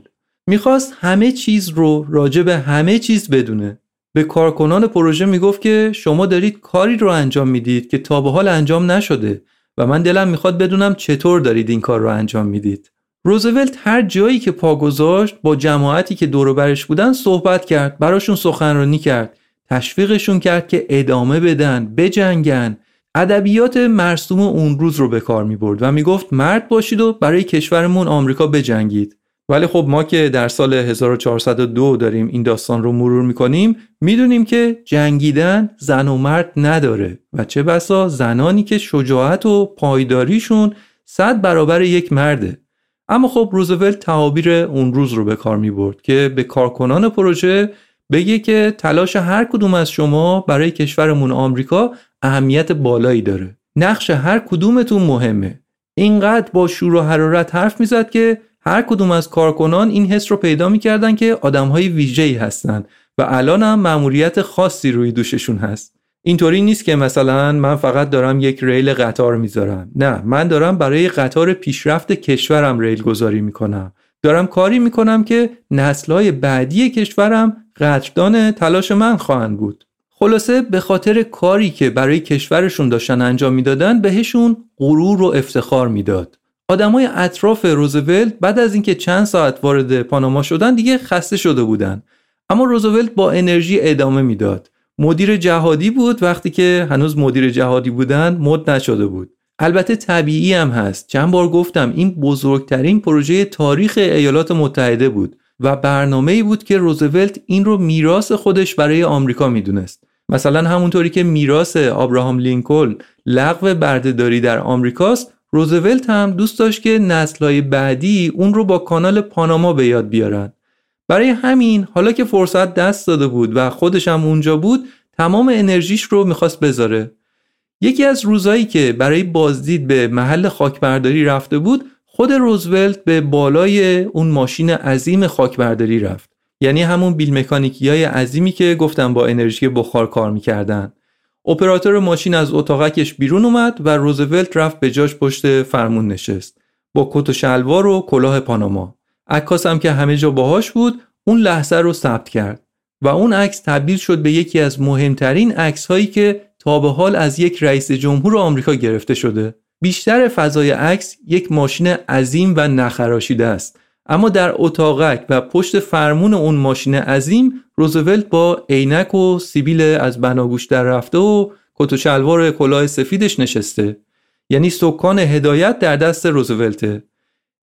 می‌خواست همه چیز رو راجع به همه چیز بدونه. به کارکنان پروژه می‌گفت که شما دارید کاری رو انجام می‌دید که تا به حال انجام نشده و من دلم می‌خواد بدونم چطور دارید این کار رو انجام می‌دید. روزولت هر جایی که پا گذاشت با جماعتی که دور برش بودن صحبت کرد براشون سخنرانی کرد. تشویقشون کرد که ادامه بدن بجنگن. ادبیات مرسوم اون روز رو به کار می برد و می گفت مرد باشید و برای کشورمون آمریکا بجنگید. ولی خب ما که در سال 1402 داریم این داستان رو مرور می‌کنیم می‌دونیم که جنگیدن زن و مرد نداره و چه بسا زنانی که شجاعت و پایداریشون صد برابر یک مرده. اما خب روزولت تعابیر اون روز رو به کار می برد که به کارکنان پروژه بگه که تلاش هر کدوم از شما برای کشورمون آمریکا اهمیت بالایی داره. نقش هر کدومتون مهمه. اینقدر با شور و حرارت حرف می‌زد که هر کدوم از کارکنان این حس رو پیدا می‌کردن که آدمهای ویژه‌ای هستن و الان هم مأموریت خاصی روی دوششون هست. اینطوری نیست که مثلا من فقط دارم یک ریل قطار می‌ذارم. نه من دارم برای قطار پیشرفت کشورم ریل گذاری می‌کنم. دارم کاری می‌کنم که نسلهای بعدی کشورم قدردان تلاش من خواهند بود. خلاصه به خاطر کاری که برای کشورشون داشتن انجام می‌دادن بهشون غرور و افتخار می‌داد. آدمای اطراف روزولت بعد از اینکه چند ساعت وارد پاناما شدن دیگه خسته شده بودن. اما روزولت با انرژی ادامه می‌داد. مدیر جهادی بود وقتی که هنوز مدیر جهادی بودن مد نشده بود. البته طبیعی هم هست. چند بار گفتم این بزرگترین پروژه تاریخ ایالات متحده بود و برنامه ای بود که روزولت این رو میراث خودش برای آمریکا می‌دونست. مثلا همونطوری که میراث آبراهام لینکلن لغو بردهداری در آمریکاست روزولت هم دوست داشت که نسلهای بعدی اون رو با کانال پاناما به یاد بیارن. برای همین حالا که فرصت دست داده بود و خودش هم اونجا بود تمام انرژیش رو می‌خواست بذاره. یکی از روزایی که برای بازدید به محل خاکبرداری رفته بود خود روزولت به بالای اون ماشین عظیم خاکبرداری رفت. یعنی همون بیل مکانیکی های عظیمی که گفتم با انرژی بخار کار می‌کردن. اپراتور ماشین از اتاقکش بیرون اومد و روزولت رفت به جاش پشت فرمون نشست. با کت و شلوار و کلاه پاناما. عکاس هم که همه جا باهاش بود اون لحظه رو ثبت کرد. و اون عکس تبدیل شد به یکی از مهمترین عکس هایی که تا به حال از یک رئیس جمهور آمریکا گرفته شده. بیشتر فضای عکس یک ماشین عظیم و نخراشیده است. اما در اتاقک و پشت فرمون اون ماشین عظیم روزولت با عینک و سیبیل از بناگوش در رفته و کت و شلوار کلاه سفیدش نشسته. یعنی سکان هدایت در دست روزولته.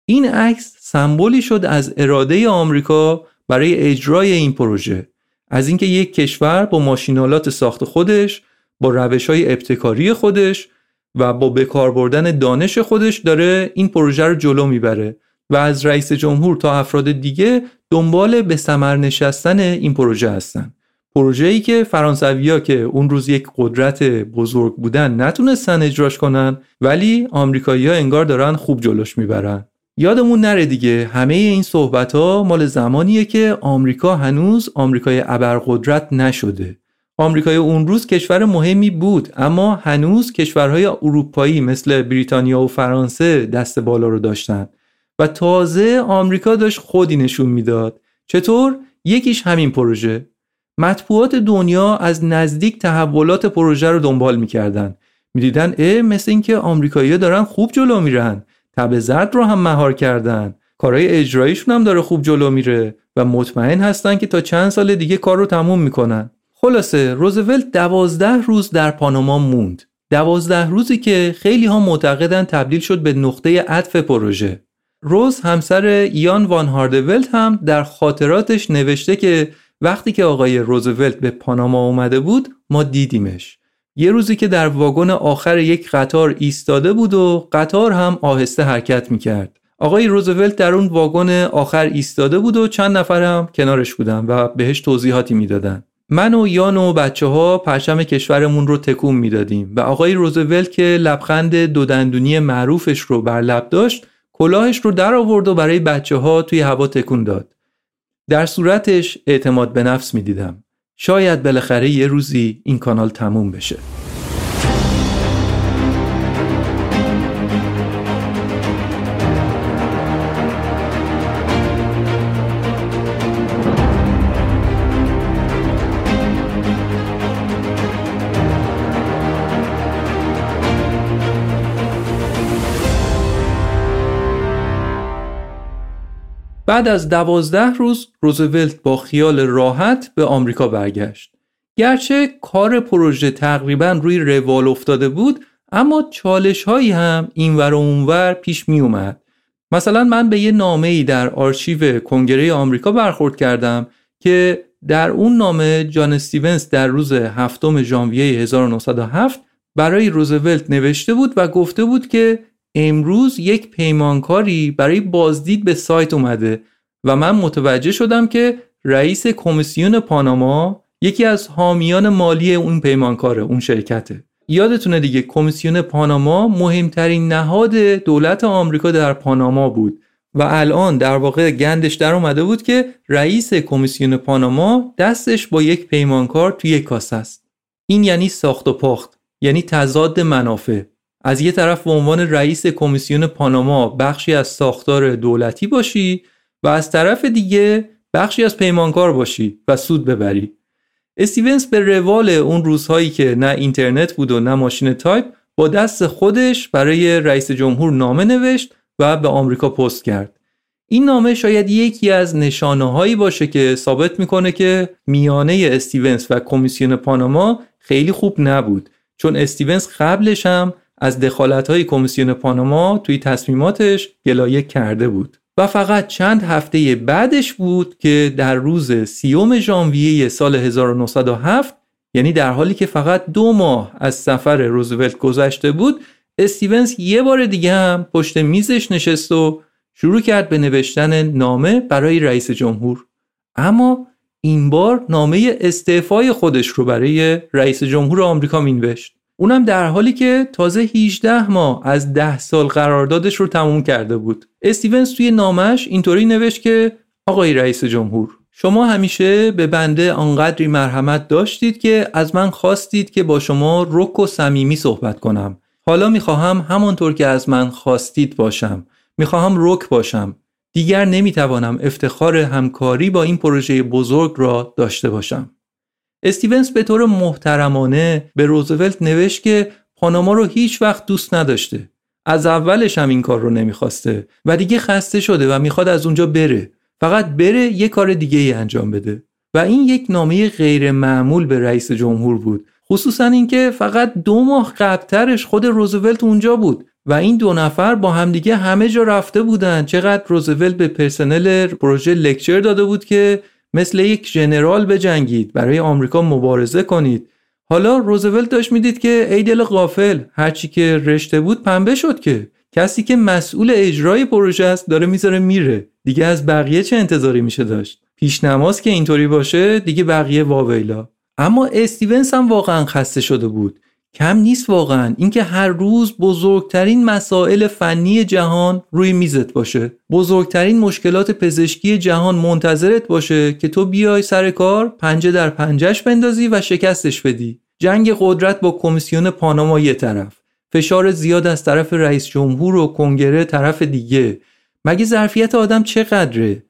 این عکس سمبولی شد از اراده آمریکا برای اجرای این پروژه. از اینکه یک کشور با ماشینالات ساخت خودش با روش های ابتکاری خودش و با بکار بردن دانش خودش داره این پروژه رو جلو می‌بره و از رئیس جمهور تا افراد دیگه دنبال به ثمر نشستن این پروژه هستن. پروژه ای که فرانسویا که اون روز یک قدرت بزرگ بودن نتونستن اجراش کنن ولی آمریکایی‌ها انگار دارن خوب جلوش می‌برن. یادمون نره دیگه همه این صحبت ها مال زمانیه که آمریکا هنوز آمریکای ابرقدرت نشده. آمریکای اون روز کشور مهمی بود اما هنوز کشورهای اروپایی مثل بریتانیا و فرانسه دست بالا رو داشتن. و تازه آمریکا داشت خودی نشون می‌داد. چطور؟ یکیش همین پروژه. مطبوعات دنیا از نزدیک تحولات پروژه رو دنبال می‌کردن. می‌دیدن اه مثل اینکه آمریکایی‌ها دارن خوب جلو میرن. تب زرد رو هم مهار کردن. کارهای اجراییشون هم داره خوب جلو میره و مطمئن هستن که تا چند سال دیگه کار رو تموم می‌کنن. خلاصه روزولت دوازده روز در پاناما موند. دوازده روزی که خیلی ها معتقدن تبدیل شد به نقطه عطف پروژه. روز همسر یان وان هاردولت هم در خاطراتش نوشته که وقتی که آقای روزولت به پاناما اومده بود ما دیدیمش. یه روزی که در واگن آخر یک قطار ایستاده بود و قطار هم آهسته حرکت می‌کرد. آقای روزولت در اون واگن آخر ایستاده بود و چند نفر هم کنارش بودن و بهش توضیحاتی می‌دادن. من و یان و بچه ها پرچم کشورمون رو تکون می‌دادیم و آقای روزولت که لبخند دودندونی معروفش رو بر لب داشت کلاهش رو در آورد و برای بچه ها توی هوا تکون داد. در صورتش اعتماد به نفس می‌دیدم. شاید بالاخره یه روزی این کانال تموم بشه. بعد از دوازده روز روزولت با خیال راحت به آمریکا برگشت. گرچه کار پروژه تقریبا روی روال افتاده بود اما چالش هایی هم اینور و اونور پیش می اومد. مثلا من به یه نامه ای در آرشیو کنگره آمریکا برخورد کردم که در اون نامه جان استیونز در روز هفتم ژانویه 1907 برای روزولت نوشته بود و گفته بود که امروز یک پیمانکاری برای بازدید به سایت اومده و من متوجه شدم که رئیس کمیسیون پاناما یکی از حامیان مالی اون پیمانکاره اون شرکته. یادتونه دیگه کمیسیون پاناما مهمترین نهاد دولت آمریکا در پاناما بود و الان در واقع گندش در اومده بود که رئیس کمیسیون پاناما دستش با یک پیمانکار توی یک کاسه است. این یعنی ساخت و پاخت یعنی تضاد منافع. از یه طرف به عنوان رئیس کمیسیون پاناما بخشی از ساختار دولتی باشی و از طرف دیگه بخشی از پیمانکار باشی و سود ببری. استیونز به روال اون روزهایی که نه اینترنت بود و نه ماشین تایپ با دست خودش برای رئیس جمهور نامه نوشت و به آمریکا پست کرد. این نامه شاید یکی از نشانه هایی باشه که ثابت می‌کنه که میانه استیونز و کمیسیون پاناما خیلی خوب نبود چون استیونز قبلش هم از دخالت های کمیسیون پاناما توی تصمیماتش گلایه کرده بود. و فقط چند هفته بعدش بود که در روز سیوم ژانویه سال 1907 یعنی در حالی که فقط دو ماه از سفر روزولت گذشته بود استیونز یه بار دیگه هم پشت میزش نشست و شروع کرد به نوشتن نامه برای رئیس جمهور. اما این بار نامه استعفای خودش رو برای رئیس جمهور آمریکا مینوشت. اونم در حالی که تازه 18 ماه از 10 سال قراردادش رو تموم کرده بود. استیونز توی نامش اینطوری نوشت که آقای رئیس جمهور شما همیشه به بنده آنقدری مرحمت داشتید که از من خواستید که با شما رک و صمیمی صحبت کنم. حالا می‌خواهم همانطور که از من خواستید باشم. می‌خواهم رک باشم. دیگر نمی‌توانم افتخار همکاری با این پروژه بزرگ را داشته باشم. استیونز به طور محترمانه به روزولت نوشت که پاناما رو هیچ وقت دوست نداشته. از اولش هم این کار رو نمی‌خواسته و دیگه خسته شده و می‌خواد از اونجا بره. فقط بره یه کار دیگه ای انجام بده. و این یک نامه غیر معمول به رئیس جمهور بود. خصوصا اینکه فقط دو ماه قبلترش خود روزولت اونجا بود و این دو نفر با همدیگه همه جا رفته بودن. چقدر روزولت به پرسنل پروژه لکچر داده بود که مثل یک ژنرال بجنگید برای آمریکا مبارزه کنید. حالا روزولت داشت می‌دید که ای دل غافل هرچی که رشته بود پنبه شد که. کسی که مسئول اجرای پروژه است داره می‌ذاره میره. دیگه از بقیه چه انتظاری میشه داشت؟ پیش نماز که اینطوری باشه دیگه بقیه واویلا. اما استیونس هم واقعا خسته شده بود. کم نیست واقعا. اینکه هر روز بزرگترین مسائل فنی جهان روی میزت باشه. بزرگترین مشکلات پزشکی جهان منتظرت باشه که تو بیای سر کار پنجه در پنجش بندازی و شکستش بدی. جنگ قدرت با کمیسیون پاناما یه طرف. فشار زیاد از طرف رئیس جمهور و کنگره طرف دیگه. مگه ظرفیت آدم چقدره؟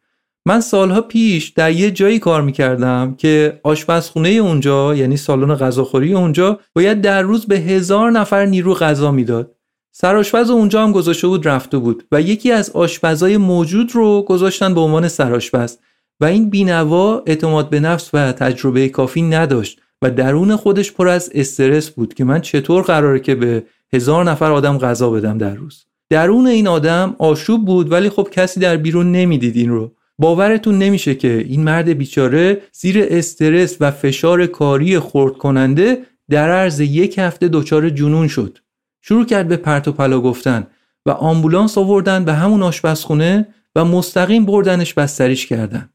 من سالها پیش در یه جایی کار می‌کردم که آشپزخونه اونجا یعنی سالن غذاخوری اونجا باید در روز به هزار نفر نیرو غذا می‌داد. سرآشپز اونجا هم گذاشته بود رفته بود و یکی از آشپزای موجود رو گذاشتن به عنوان سرآشپز و این بینوا اعتماد به نفس و تجربه کافی نداشت و درون خودش پر از استرس بود که من چطور قراره که به هزار نفر آدم غذا بدم در روز. درون این آدم آشوب بود ولی خب کسی در بیرون نمی‌دید این رو. باورتون نمیشه که این مرد بیچاره زیر استرس و فشار کاری خورد کننده در عرض یک هفته دچار جنون شد. شروع کرد به پرت و پلا گفتن و آمبولانس آوردن به همون آشپزخونه و مستقیم بردنش بستریش کردن.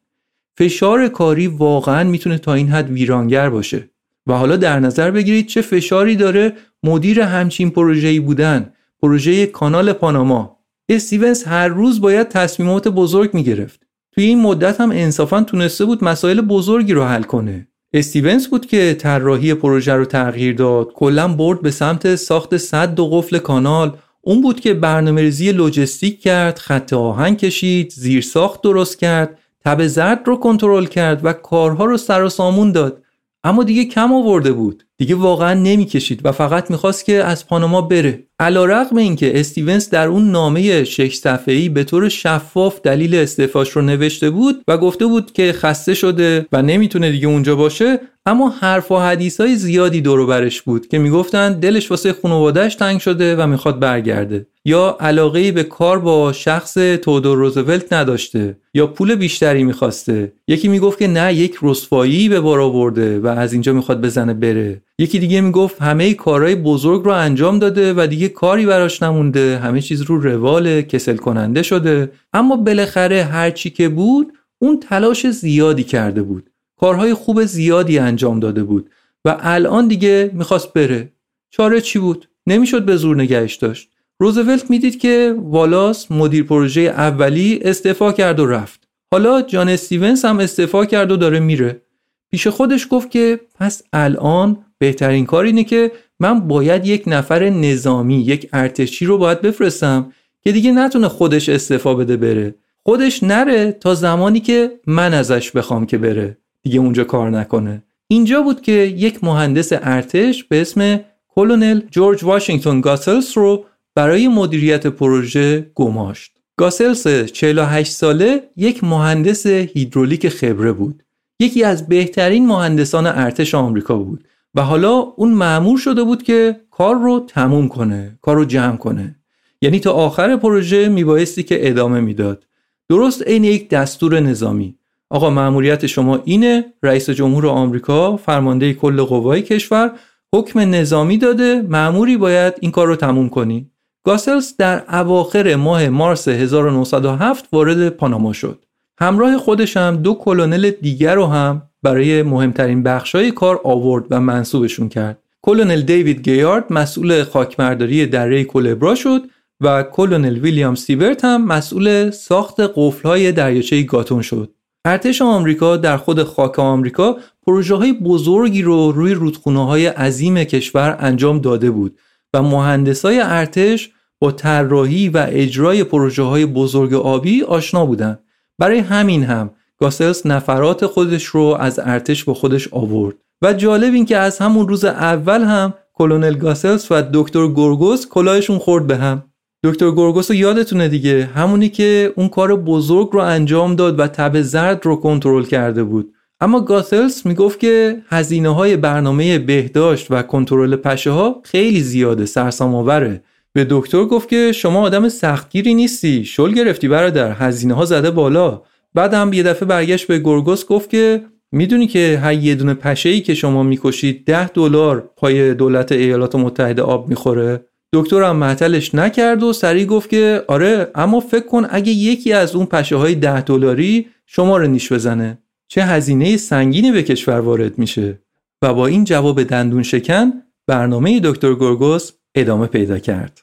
فشار کاری واقعا می‌تونه تا این حد ویرانگر باشه. و حالا در نظر بگیرید چه فشاری داره مدیر همچین پروژه‌ای بودن. پروژه کانال پاناما. استیونز هر روز باید تصمیمات بزرگ می‌گرفت. توی این مدت هم انصافا تونسته بود مسائل بزرگی رو حل کنه. استیونز بود که طراحی پروژه رو تغییر داد. کلا برد به سمت ساخت صد و قفل کانال. اون بود که برنامه‌ریزی لوجستیک کرد خط آهن کشید زیر ساخت درست کرد تب زرد رو کنترل کرد و کارها رو سر و سامون داد. اما دیگه کم آورده بود. دیگه واقعا نمی‌کشید و فقط می‌خواست که از پاناما بره. علا رقم این که استیونز در اون نامه شش صفحه‌ای به طور شفاف دلیل استعفاش رو نوشته بود و گفته بود که خسته شده و نمی‌تونه دیگه اونجا باشه اما حرف و حدیث های زیادی دور برش بود که می‌گفتن دلش واسه خانوادهش تنگ شده و می‌خواد برگرده. یا علاقه به کار با شخص تودور روزولت نداشته یا پول بیشتری می‌خواسته. یکی می‌گفت که نه یک رسوایی به بار آورده و از اینجا می‌خواد بزنه بره. یکی دیگه می‌گفت همه کارهای بزرگ رو انجام داده و دیگه کاری براش نمونده. همه چیز رو روال کسل کننده شده. اما بالاخره هرچی که بود اون تلاش زیادی کرده بود. کارهای خوب زیادی انجام داده بود و الان دیگه می‌خواست بره. چاره چی بود؟ نمی‌شد به زور نگهش داشت. روزولت می‌دید که والاس مدیر پروژه اولی استعفا کرد و رفت. حالا جان استیونز هم استعفا کرد و داره میره. پیش خودش گفت که پس الان بهترین کار اینه که من باید یک نفر نظامی یک ارتشی رو باید بفرستم که دیگه نتونه خودش استعفا بده بره. خودش نره تا زمانی که من ازش بخوام که بره. دیگه اونجا کار نکنه اینجا بود که یک مهندس ارتش به اسم کلونل جورج واشنگتن گاسلس رو برای مدیریت پروژه گماشت. گاسلس 48 ساله یک مهندس هیدرولیک خبره بود. یکی از بهترین مهندسان ارتش آمریکا بود و حالا اون معمور شده بود که کار رو تموم کنه، کار رو جمع کنه. یعنی تا آخر پروژه میبایستی که ادامه می‌داد. درست عین یک دستور نظامی. آقا مأموریت شما اینه رئیس جمهور آمریکا فرمانده کل قوای کشور حکم نظامی داده معموری باید این کار رو تموم کنی. گاسلز در اواخر ماه مارس 1907 وارد پاناما شد. همراه خودش هم دو کلونل دیگر رو هم برای مهمترین بخشای کار آورد و منصوبشون کرد. کلونل دیوید گیارد مسئول خاکمرداری دره کلبرا شد و کلونل ویلیام سیورت هم مسئول ساخت قفلهای دریاچه گاتون شد. ارتش آمریکا در خود خاک آمریکا پروژه های بزرگی رو روی رودخونه های عظیم کشور انجام داده بود و مهندسای ارتش با طراحی و اجرای پروژه های بزرگ آبی آشنا بودند. برای همین هم گاسلس نفرات خودش رو از ارتش با خودش آورد و جالب این که از همون روز اول هم کلونل گاسلس و دکتر گورگوس کلاهشون خورد به هم دکتر گورگوس رو یادتونه دیگه. همونی که اون کار بزرگ رو انجام داد و تب زرد رو کنترل کرده بود. اما گاسلس می‌گفت که هزینه های برنامه بهداشت و کنترل پشه ها خیلی زیاده سرسام آوره به دکتر گفت که شما آدم سختگیری نیستی شل گرفتی برادر هزینه ها زده بالا. بعد هم یه دفعه برگشت به گورگوس گفت که می‌دونی که هر یه دونه پشه ای که شما می‌کشید ده دلار پای دولت ایالات متحده آب می‌خوره؟ دکترم معطلش نکرد و سریع گفت که آره اما فکر کن اگه یکی از اون پشه های ده دلاری شما رو نیش بزنه چه هزینه سنگینی به کشور وارد میشه و با این جواب دندون شکن برنامه دکتر گرگوس ادامه پیدا کرد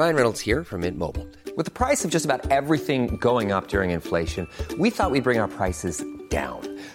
Ryan Reynolds here from Mint Mobile. With the price of just about everything going up during inflation, we thought we'd bring our prices down.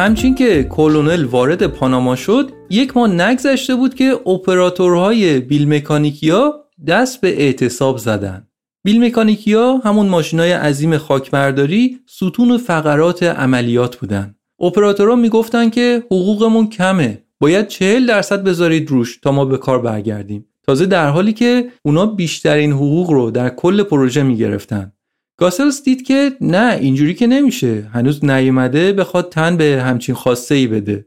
همچین که کلونل وارد پاناما شد یک ماه نگذشته بود که اپراتورهای بیل مکانیکیا دست به اعتصاب زدن. بیل مکانیکیا همون ماشینای عظیم خاکبرداری ستون فقرات عملیات بودن. اپراتورها می‌گفتن که حقوقمون کمه. باید چهل درصد بذارید روش تا ما به کار برگردیم. تازه در حالی که اونا بیشترین حقوق رو در کل پروژه می‌گرفتن. گاسلز دید که نه اینجوری که نمیشه. هنوز نیومده بخواد تن به همچین خواسته ای بده.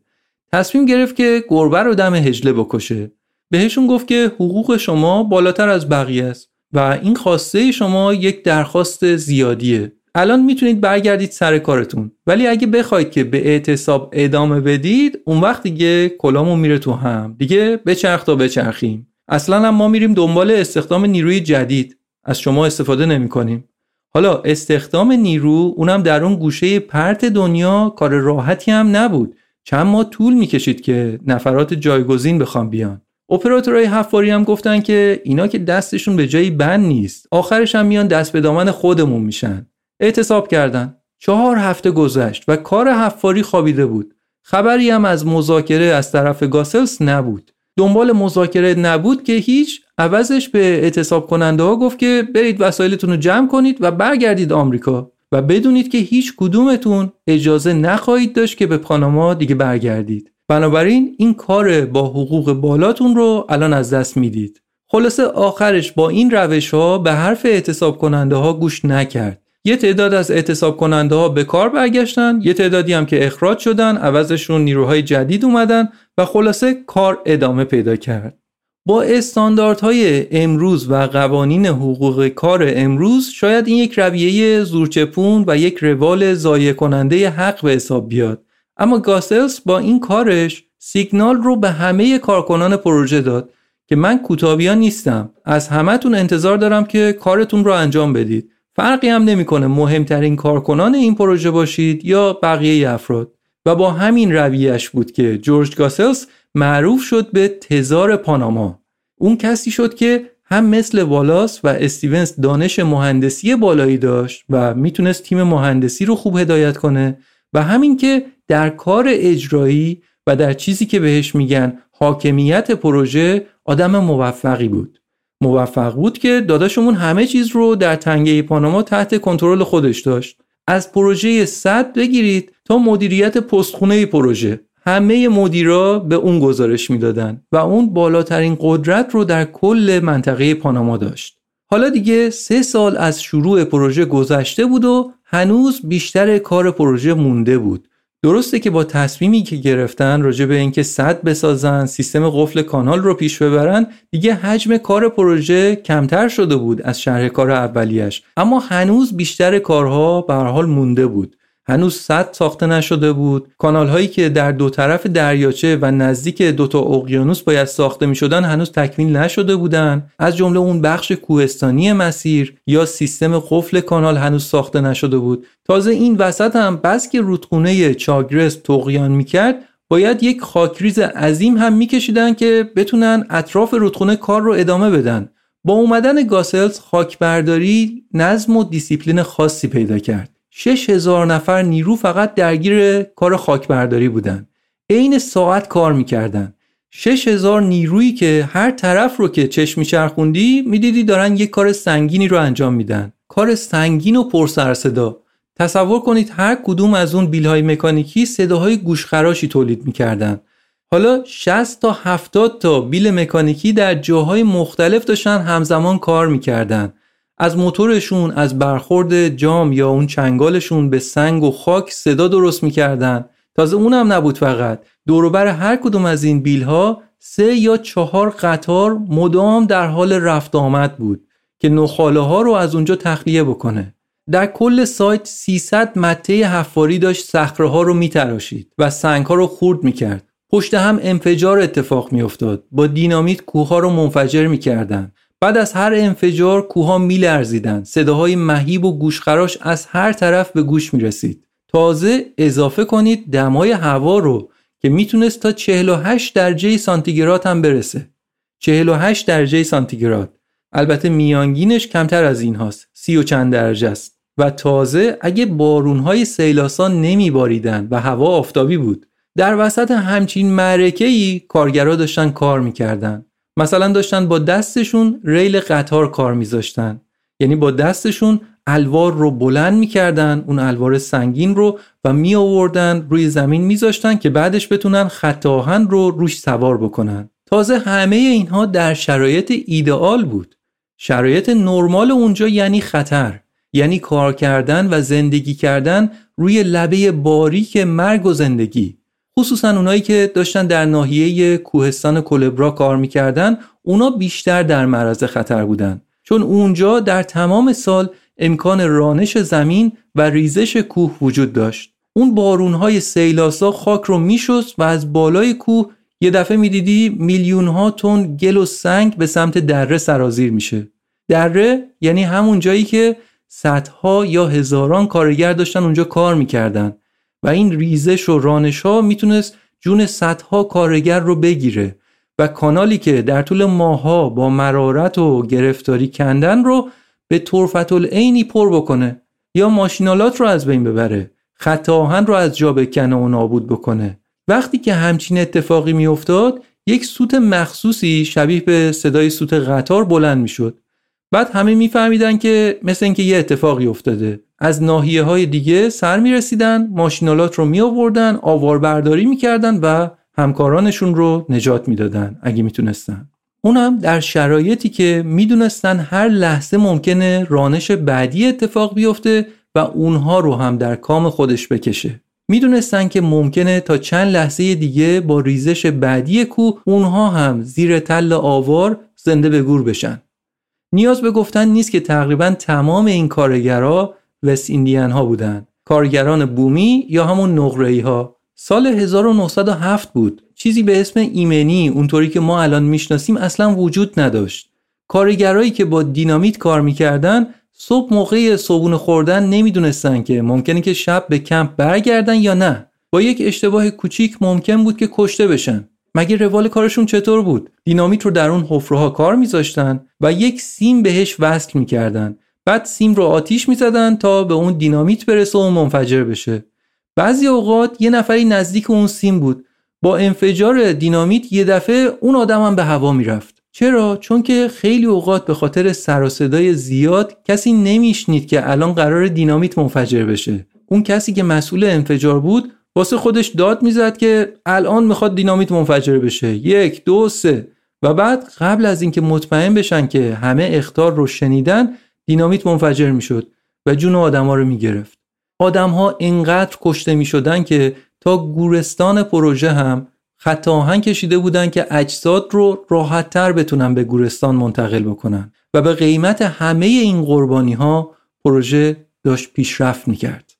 تصمیم گرفت که گربه رو دم هجله بکشه. بهشون گفت که حقوق شما بالاتر از بقیه است و این خواسته شما یک درخواست زیادیه. الان می‌تونید برگردید سر کارتون. ولی اگه بخواید که به اعتصاب ادامه بدید اون وقت دیگه کلامون میره تو هم. دیگه بچرخ تا بچرخیم. اصلا هم ما میریم دنبال استخدام نیروی جدید. از شما استفاده نمی‌کنیم. حالا استخدام نیرو اونم در اون گوشه پرت دنیا کار راحتی هم نبود. چند ماه طول می‌کشید که نفرات جایگزین بخوام بیان. اپراتورهای حفاری هم گفتن که اینا که دستشون به جایی بند نیست آخرش هم میان دست به دامن خودمون میشن. اعتصاب کردن. چهار هفته گذشت و کار حفاری خوابیده بود. خبری هم از مذاکره از طرف گاسلس نبود. دنبال مذاکره نبود که هیچ عوضش به اعتصاب کننده ها گفت که برید وسایلتون رو جمع کنید و برگردید آمریکا و بدونید که هیچ کدومتون اجازه نخواهید داشت که به پاناما دیگه برگردید. بنابراین این کار با حقوق بالاتون رو الان از دست می‌دید. خلاصه آخرش با این روش ها به حرف اعتصاب کننده ها گوش نکرد. یه تعداد از اعتصاب کننده ها به کار برگشتن یه تعدادی هم که اخراج شدن عوضشون نیروهای جدید اومدن و خلاصه کار ادامه پیدا کرد. با استانداردهای امروز و قوانین حقوق کار امروز شاید این یک رویه زورچپون و یک روال ضایع کننده حق به حساب بیاد. اما گاسلز با این کارش سیگنال رو به همه کارکنان پروژه داد که من کوتابیان نیستم. از همهتون انتظار دارم که کارتون رو انجام بدید. فرقی هم نمی‌کنه مهمترین کارکنان این پروژه باشید یا بقیه افراد. و با همین رویش بود که جورج گاسلز معروف شد به تزار پاناما. اون کسی شد که هم مثل والاس و استیونز دانش مهندسی بالایی داشت و می‌تونست تیم مهندسی رو خوب هدایت کنه و همین که در کار اجرایی و در چیزی که بهش میگن حاکمیت پروژه آدم موفقی بود. موفق بود که داداشمون همه چیز رو در تنگه پاناما تحت کنترل خودش داشت. از پروژه صد بگیرید تا مدیریت پستخونه پروژه. همه مدیرا به اون گزارش می‌دادن و اون بالاترین قدرت رو در کل منطقه پاناما داشت. حالا دیگه سه سال از شروع پروژه گذشته بود و هنوز بیشتر کار پروژه مونده بود. درسته که با تصمیمی که گرفتن راجع به اینکه صد بسازن سیستم قفل کانال رو پیش ببرن دیگه حجم کار پروژه کمتر شده بود از شرح کار اولیش. اما هنوز بیشتر کارها به حال مونده بود. هنوز سد ساخته نشده بود. کانال هایی که در دو طرف دریاچه و نزدیک دوتا اقیانوس باید ساخته می شدن هنوز تکمیل نشده بودن. از جمله اون بخش کوهستانی مسیر یا سیستم قفل کانال هنوز ساخته نشده بود. تازه این وسط هم بس که رودخونه چاگرس طغیان می‌کرد باید یک خاکریز عظیم هم میکشیدن که بتونن اطراف رودخونه کار رو ادامه بدن. با اومدن گاسلز خاکبرداری نظم و دیسیپلین خاصی پیدا کرد. 6000 نفر نیرو فقط درگیر کار خاکبرداری بودن. عین ساعت کار می‌کردن. 6000 نیرویی که هر طرف رو که چشم میچرخوندی می‌دیدی دارن یک کار سنگینی رو انجام میدن. کار سنگین و پر سر صدا تصور کنید هر کدوم از اون بیلهای مکانیکی صداهای گوشخراشی تولید می‌کردن. حالا 60 تا 70 تا بیل مکانیکی در جاهای مختلف داشتن همزمان کار می‌کردن. از موتورشون از برخورد جام یا اون چنگالشون به سنگ و خاک صدا درست می‌کردن. تازه اونم نبود فقط. دوروبر هر کدوم از این بیل ها سه یا چهار قطار مدام در حال رفت آمد بود که نخاله ها رو از اونجا تخلیه بکنه. در کل سایت 300 مته حفاری داشت صخره ها رو میتراشید و سنگ ها رو خورد می‌کرد. پشت هم انفجار اتفاق میافتاد. با دینامیت کوه ها رو منفجر می‌کردن. بعد از هر انفجار کوها میلرزیدند صداهای مهیب و گوشخراش از هر طرف به گوش می‌رسید. تازه اضافه کنید دمای هوا رو که می‌تونست تا 48 درجه سانتیگراد هم برسه. 48 درجه سانتیگراد. البته میانگینش کمتر از این هاست سی و چند درجه است. و تازه اگه بارونهای سیلاسا نمیباریدن و هوا آفتابی بود. در وسط همچین معرکه ای کارگرا داشتن کار می‌کردن. مثلا داشتن با دستشون ریل قطار کار میذاشتن. یعنی با دستشون الوار رو بلند می‌کردن اون الوار سنگین رو و می آوردن روی زمین میذاشتن که بعدش بتونن خط رو روش سوار بکنن. تازه همه اینها در شرایط ایدئال بود. شرایط نرمال اونجا یعنی خطر. یعنی کار کردن و زندگی کردن روی لبه باریک مرگ و زندگی. خصوصا اونایی که داشتن در ناحیه کوهستان کلبرا کار می‌کردن اونا بیشتر در معرض خطر بودن. چون اونجا در تمام سال امکان رانش زمین و ریزش کوه وجود داشت. اون بارونهای سیلاسا خاک رو میشست و از بالای کوه یه دفعه می‌دیدی میلیون ها تن گل و سنگ به سمت دره سرازیر میشه. دره یعنی همون جایی که صدها یا هزاران کارگر داشتن اونجا کار می‌کردن. و این ریزش و رانش ها می‌تونست جون صدها کارگر رو بگیره و کانالی که در طول ماها با مرارت و گرفتاری کندن رو به طرفت العینی پر بکنه یا ماشینالات رو از بین ببره خط آهن رو از جا بکنه و نابود بکنه. وقتی که همچین اتفاقی میافتاد یک سوت مخصوصی شبیه به صدای سوت قطار بلند می‌شد. بعد همه میفهمیدن که مثل اینکه یه اتفاقی افتاده. از ناحیه های دیگه سر می رسیدن ماشینالات رو می آوردن آواربرداری می کردن و همکارانشون رو نجات می‌دادن اگه می‌تونستن. اونم در شرایطی که می‌دونستن هر لحظه ممکنه رانش بعدی اتفاق بیفته و اونها رو هم در کام خودش بکشه. می‌دونستن که ممکنه تا چند لحظه دیگه با ریزش بعدی کوه اونها هم زیر تل آوار زنده به گور بشن. نیاز به گفتن نیست که تقریبا تمام این کارگرها وست ایندیان ها بودن. کارگران بومی یا همون نقره‌ای ها سال 1907 بود. چیزی به اسم ایمنی اونطوری که ما الان می‌شناسیم اصلا وجود نداشت. کارگرایی که با دینامیت کار می‌کردن صبح موقع صبحونه خوردن نمی‌دونستن که ممکنه که شب به کمپ برگردن یا نه. با یک اشتباه کوچیک ممکن بود که کشته بشن. مگه روال کارشون چطور بود؟ دینامیت رو در اون حفره کار میذاشتن و یک سیم بهش وصل می‌کردن. بعد سیم رو آتیش می‌زدن تا به اون دینامیت برسه و منفجر بشه. بعضی اوقات یه نفری نزدیک اون سیم بود. با انفجار دینامیت یه دفعه اون آدم هم به هوا می‌رفت. چرا؟ چون که خیلی اوقات به خاطر سر و صدای زیاد کسی نمیشنید که الان قرار دینامیت منفجر بشه. اون کسی که مسئول انفجار بود واسه خودش داد می‌زد که الان می‌خواد دینامیت منفجر بشه. یک دو سه. و بعد قبل از اینکه مطمئن بشن که همه اختار رو شنیدن دینامیت منفجر می‌شد و جون آدما رو می‌گرفت. آدمها اینقدر کشته می‌شدن که تا گورستان پروژه هم خط آهن کشیده بودن که اجساد رو راحتتر بتونن به گورستان منتقل بکنن. و به قیمت همه این قربانی ها پروژه داشت پیشرفت می‌کرد.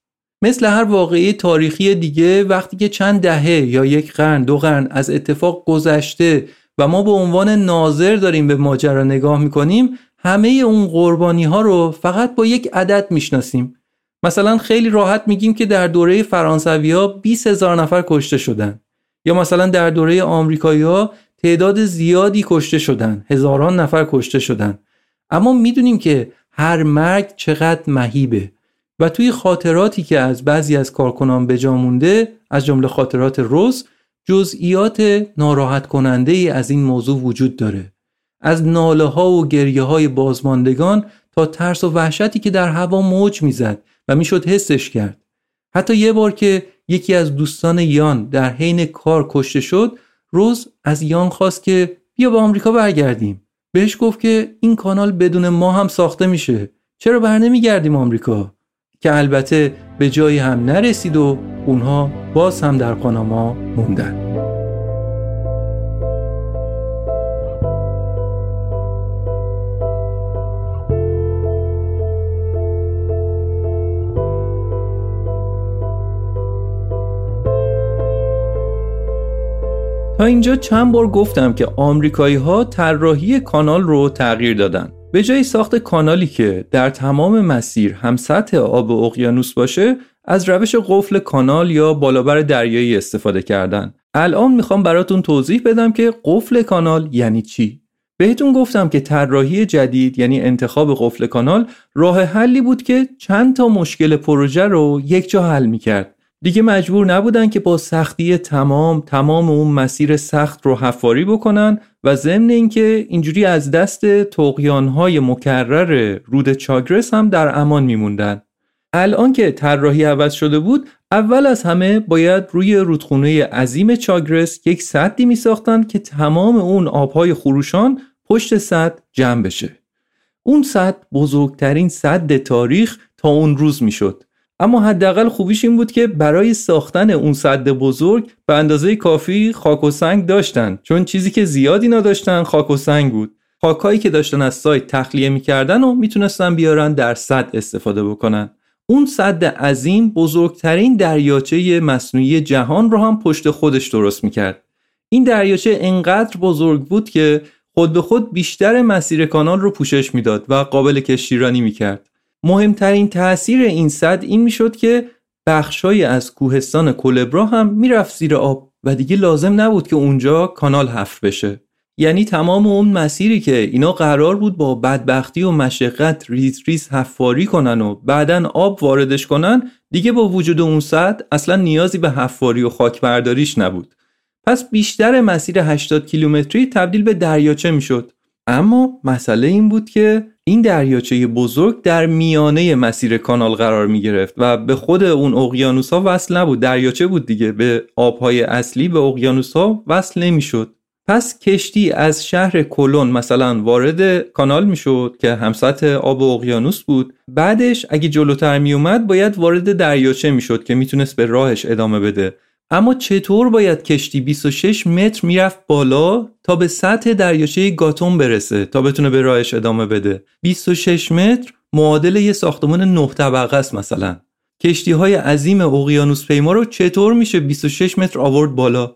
مثل هر واقعی تاریخی دیگه وقتی که چند دهه یا یک قرن دو قرن از اتفاق گذشته و ما به عنوان ناظر داریم به ماجرا نگاه می‌کنیم همه اون قربانی ها رو فقط با یک عدد می‌شناسیم. مثلا خیلی راحت میگیم که در دوره فرانسوی ها 20 هزار نفر کشته شدن. یا مثلا در دوره آمریکایی ها تعداد زیادی کشته شدن هزاران نفر کشته شدن. اما می‌دونیم که هر مرگ چقدر مهیبه. و توی خاطراتی که از بعضی از کارکنان به جا مونده از جمله خاطرات روز جزئیات ناراحت کننده ای از این موضوع وجود داره. از ناله ها و گریه های بازماندگان تا ترس و وحشتی که در هوا موج می‌زد و می‌شد حسش کرد. حتی یه بار که یکی از دوستان یان در حین کار کشته شد روز از یان خواست که بیا به آمریکا برگردیم. بهش گفت که این کانال بدون ما هم ساخته میشه. چرا بر نمیگردیم آمریکا؟ که البته به جایی هم نرسید و اونها باز هم در پاناما موندن. تا اینجا چند بار گفتم که آمریکایی ها طراحی کانال رو تغییر دادن. به جای ساخت کانالی که در تمام مسیر هم سطح آب اقیانوس باشه از روش قفل کانال یا بالابر دریایی استفاده کردن. الان می‌خوام براتون توضیح بدم که قفل کانال یعنی چی. بهتون گفتم که طراحی جدید یعنی انتخاب قفل کانال راه حلی بود که چند تا مشکل پروژه رو یک جا حل می‌کرد. دیگه مجبور نبودن که با سختی تمام تمام اون مسیر سخت رو حفاری بکنن و ضمن اینکه اینجوری از دست های مکرر رود چاگرس هم در امان میموندن. الان که طراحی عوض شده بود اول از همه باید روی رودخونه عظیم چاگرس یک سدی می ساختن که تمام اون آبهای خروشان پشت سد جمع بشه. اون سد بزرگترین سد تاریخ تا اون روز می‌شد. اما حداقل خوبیش این بود که برای ساختن اون صد بزرگ به اندازه کافی خاک و سنگ داشتن چون چیزی که زیادی نداشتن خاک و سنگ بود. خاکایی که داشتن از سایت تخلیه می‌کردن و می‌تونستن بیارن در صد استفاده بکنن. اون صد عظیم بزرگترین دریاچه مصنوعی جهان رو هم پشت خودش درست می‌کرد. این دریاچه انقدر بزرگ بود که خود به خود بیشتر مسیر کانال رو پوشش می‌داد و قابل کشتیرانی می‌کرد. مهمترین تاثیر این صد این می‌شد که بخشای از کوهستان کلبرا هم می‌رفت زیر آب و دیگه لازم نبود که اونجا کانال حفر بشه. یعنی تمام اون مسیری که اینا قرار بود با بدبختی و مشقت ریز ریز حفاری کنن و بعدا آب واردش کنن دیگه با وجود اون صد اصلا نیازی به حفاری و خاک برداریش نبود. پس بیشتر مسیر 80 کیلومتری تبدیل به دریاچه می‌شد. اما مسئله این بود که این دریاچه بزرگ در میانه مسیر کانال قرار می گرفت و به خود اون اقیانوس ها وصل نبود. دریاچه بود دیگه. به آبهای اصلی به اقیانوس ها وصل نمی‌شد. پس کشتی از شهر کلون مثلا وارد کانال می‌شد که همسط آب اقیانوس بود. بعدش اگه جلوتر میومد باید وارد دریاچه می‌شد که می‌تونست به راهش ادامه بده. اما چطور باید کشتی 26 متر می‌رفت بالا تا به سطح دریاچه گاتون برسه تا بتونه به راهش ادامه بده؟ 26 متر معادل یه ساختمان نه طبقه است مثلا. کشتی های عظیم اقیانوس پیما رو چطور میشه 26 متر آورد بالا؟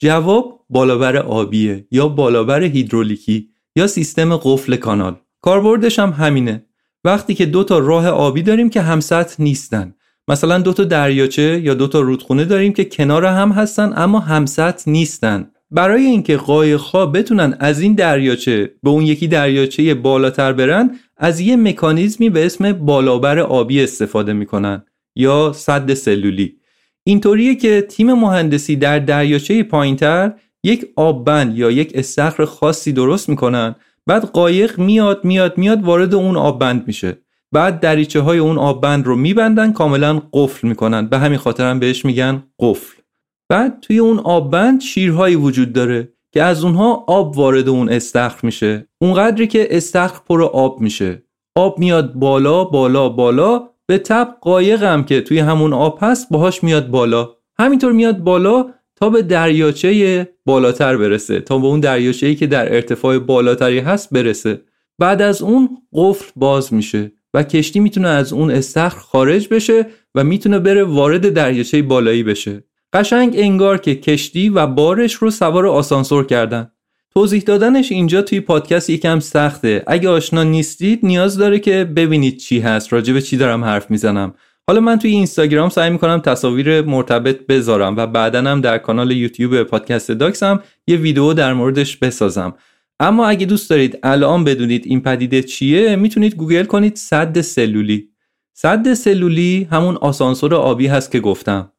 جواب بالابر آبیه یا بالابر هیدرولیکی یا سیستم قفل کانال. کاربردش هم همینه. وقتی که دو تا راه آبی داریم که همسطح نیستن. مثلا دو تا دریاچه یا دو تا رودخونه داریم که کنار هم هستن اما همسط نیستن. برای اینکه قایق‌ها بتونن از این دریاچه به اون یکی دریاچه بالاتر برن از یه مکانیزمی به اسم بالابر آبی استفاده می‌کنن یا صد سلولی. اینطوریه که تیم مهندسی در دریاچه پایینتر یک آببند یا یک استخر خاصی درست می‌کنن بعد قایق میاد میاد میاد وارد اون آببند میشه. بعد دریچه های اون آببند رو میبندن کاملا قفل می‌کنن. به همین خاطر هم بهش میگن قفل. بعد توی اون آببند شیرهایی وجود داره که از اونها آب وارد اون استخر میشه. اونقدری که استخر پر آب میشه. آب میاد بالا بالا بالا. به تب قایق هم که توی همون آب هست باهاش میاد بالا. همینطور میاد بالا تا به دریاچه بالاتر برسه. تا به اون دریاچه‌ای که در ارتفاع بالاتری هست برسه. بعد از اون قفل باز میشه. و کشتی می‌تونه از اون استخر خارج بشه و می‌تونه بره وارد دریاچه بالایی بشه. قشنگ انگار که کشتی و بارش رو سوار آسانسور کردن. توضیح دادنش اینجا توی پادکست یکم سخته. اگه آشنا نیستید نیاز داره که ببینید چی هست. راجع به چی دارم حرف می‌زنم. حالا من توی اینستاگرام سعی می‌کنم تصاویر مرتبط بذارم و بعدا هم در کانال یوتیوب پادکست داکس هم یه ویدیو در موردش بسازم. اما اگه دوست دارید الان بدونید این پدیده چیه می‌تونید گوگل کنید صد سلولی. صد سلولی همون آسانسور آبی هست که گفتم.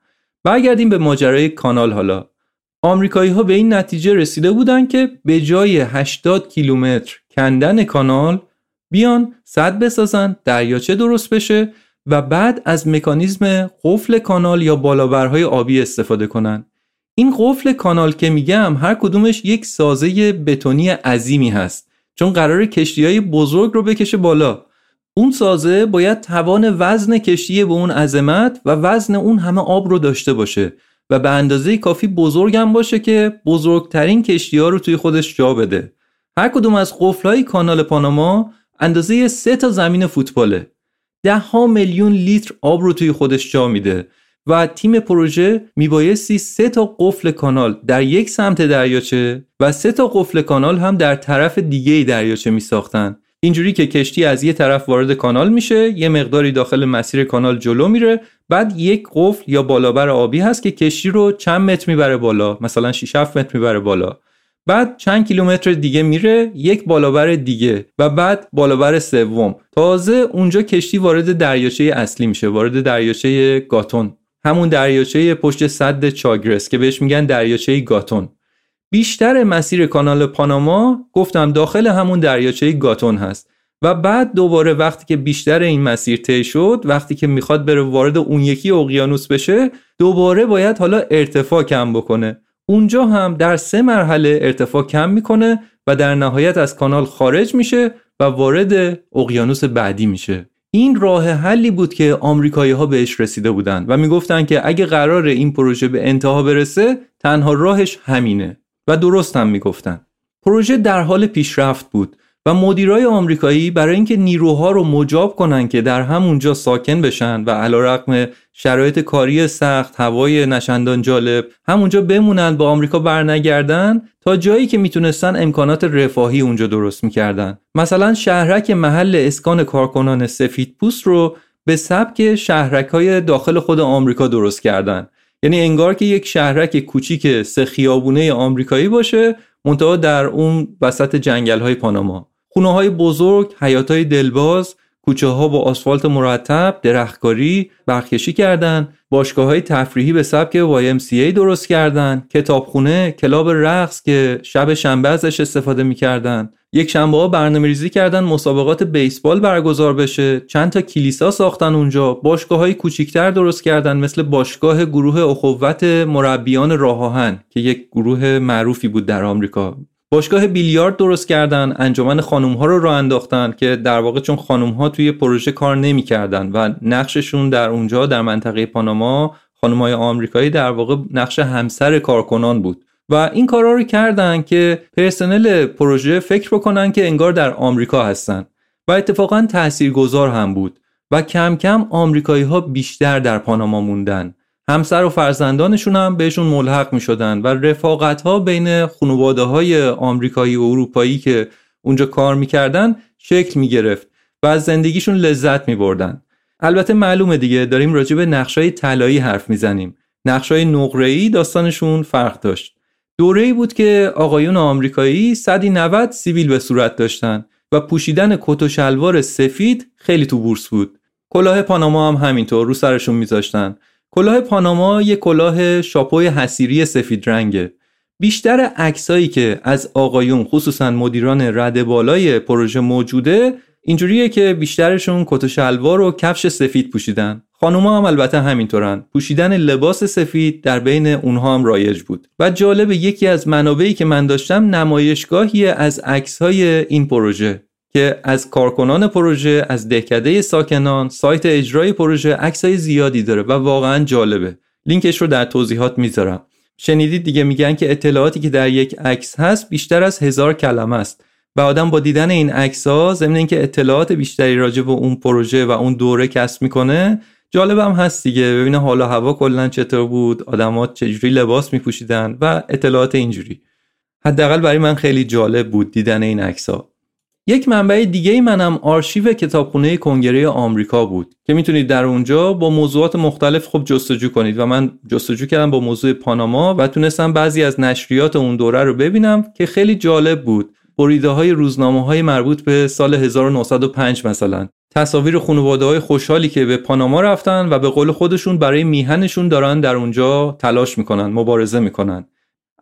برگردیم به ماجرای کانال حالا. آمریکایی ها به این نتیجه رسیده بودن که به جای 80 کیلومتر کندن کانال بیان صد بسازن دریاچه درست بشه و بعد از مکانیزم قفل کانال یا بالابرهای آبی استفاده کنن. این قفل کانال که میگم هر کدومش یک سازه بتونی عظیمی هست. چون قرار کشتی های بزرگ رو بکشه بالا. اون سازه باید توان وزن کشتی به اون عظمت و وزن اون همه آب رو داشته باشه و به اندازه کافی بزرگم باشه که بزرگترین کشتی ها رو توی خودش جا بده. هر کدوم از قفل های کانال پاناما اندازه سه تا زمین فوتباله. ده ها میلیون لیتر آب رو توی خودش جا میده. و تیم پروژه میبایستی سه تا قفل کانال در یک سمت دریاچه و سه تا قفل کانال هم در طرف دیگه دریاچه میساختن. اینجوری که کشتی از یه طرف وارد کانال میشه یه مقداری داخل مسیر کانال جلو میره بعد یک قفل یا بالابر آبی هست که کشتی رو چند متر می‌بره بالا مثلا 6 7 متر می‌بره بالا. بعد چند کیلومتر دیگه میره یک بالابر دیگه و بعد بالابر سوم. تازه اونجا کشتی وارد دریاچه اصلی میشه وارد دریاچه گاتون. همون دریاچه پشت صد چاگرس که بهش میگن دریاچه گاتون. بیشتر مسیر کانال پاناما گفتم داخل همون دریاچه گاتون هست. و بعد دوباره وقتی که بیشتر این مسیر طی شد وقتی که می‌خواد بره وارد اون یکی اقیانوس بشه دوباره باید حالا ارتفاع کم بکنه. اونجا هم در سه مرحله ارتفاع کم می‌کنه و در نهایت از کانال خارج میشه و وارد اقیانوس بعدی میشه. این راه حلی بود که آمریکایی ها بهش رسیده بودند و می‌گفتن که اگه قرار این پروژه به انتها برسه تنها راهش همینه. و درست هم می‌گفتن. پروژه در حال پیشرفت بود. و مدیرای آمریکایی برای اینکه نیروها رو مجاب کنن که در همونجا ساکن بشن و علیرغم شرایط کاری سخت هوای نشندان جالب همونجا بمونن با آمریکا برنگردن تا جایی که می‌تونستن امکانات رفاهی اونجا درست می‌کردن. مثلا شهرک محل اسکان کارکنان سفید پوست رو به سبک شهرک های داخل خود آمریکا درست کردن. یعنی انگار که یک شهرک کوچیک سه خیابونه آمریکایی باشه منتها در اون وسط جنگل های پاناما. خونه های بزرگ حیات های دلباز کوچه ها با آسفالت مرتب درختکاری برخکشی کردن باشگاه های تفریحی به سبک YMCA درست کردن کتابخونه کلاب رقص که شب شنبه ازش استفاده می‌کردن. یک شنبه ها برنامه ریزی کردن مسابقات بیسبال برگزار بشه. چند تا کلیسا ساختن اونجا. باشگاه های کوچیکتر درست کردن مثل باشگاه گروه اخوت مربیان راه که یک گروه معروفی بود در آمریکا. باشگاه بیلیارد درست کردن انجمن خانم ها رو راه انداختن که در واقع چون خانم ها توی پروژه کار نمی‌کردن و نقششون در اونجا در منطقه پاناما خانم های آمریکایی در واقع نقش همسر کارکنان بود. و این کارا رو کردن که پرسنل پروژه فکر بکنن که انگار در آمریکا هستن. و اتفاقا تاثیرگذار هم بود. و کم کم آمریکایی ها بیشتر در پاناما موندن. همسر و فرزندانشون هم بهشون ملحق می شدن و رفاقت ها بین خانواده های آمریکایی و اروپایی که اونجا کار می‌کردن شکل می گرفت و از زندگیشون لذت می بردن. البته معلومه دیگه داریم راجع به نقشای طلایی حرف می‌زنیم. نقشای نقره‌ای داستانشون فرق داشت. دوره‌ای بود که آقایون آمریکایی 190 سیویل به صورت داشتن و پوشیدن کت و شلوار سفید خیلی تو بورس بود. کلاه پاناما هم همینطور رو سرشون میذاشتن کلاه پاناما یه کلاه شاپوی حسیری سفید رنگه. بیشتر عکسایی که از آقایون خصوصا مدیران رده بالای پروژه موجوده اینجوریه که بیشترشون کت و شلوار و کفش سفید پوشیدن. خانوما هم البته همینطورن. پوشیدن لباس سفید در بین اونها هم رایج بود. و جالب یکی از منابعی که من داشتم نمایشگاهی از عکسهای این پروژه. که از کارکنان پروژه از دهکده ساکنان سایت اجرای پروژه عکسای زیادی داره و واقعا جالبه. لینکش رو در توضیحات می‌ذارم. شنیدید دیگه میگن که اطلاعاتی که در یک عکس هست بیشتر از هزار کلمه است و آدم با دیدن این عکس ها ضمن اینکه اطلاعات بیشتری راجع به اون پروژه و اون دوره کسب می‌کنه جالب هم هست دیگه. ببینه حالا هوا کلا چطور بود آدما چجوری لباس میپوشیدن و اطلاعات اینجوری. حداقل برای من خیلی جالب بود دیدن این عکس یک منبع دیگه منم آرشیو کتابخونه کنگره آمریکا بود که می‌تونید در اونجا با موضوعات مختلف خوب جستجو کنید و من جستجو کردم با موضوع پاناما و تونستم بعضی از نشریات اون دوره رو ببینم که خیلی جالب بود. بریده های روزنامه های مربوط به سال 1905 مثلا. تصاویر خانواده های خوشحالی که به پاناما رفتن و به قول خودشون برای میهنشون دارن در اونجا تلاش می‌کنن مبارزه می‌کنن.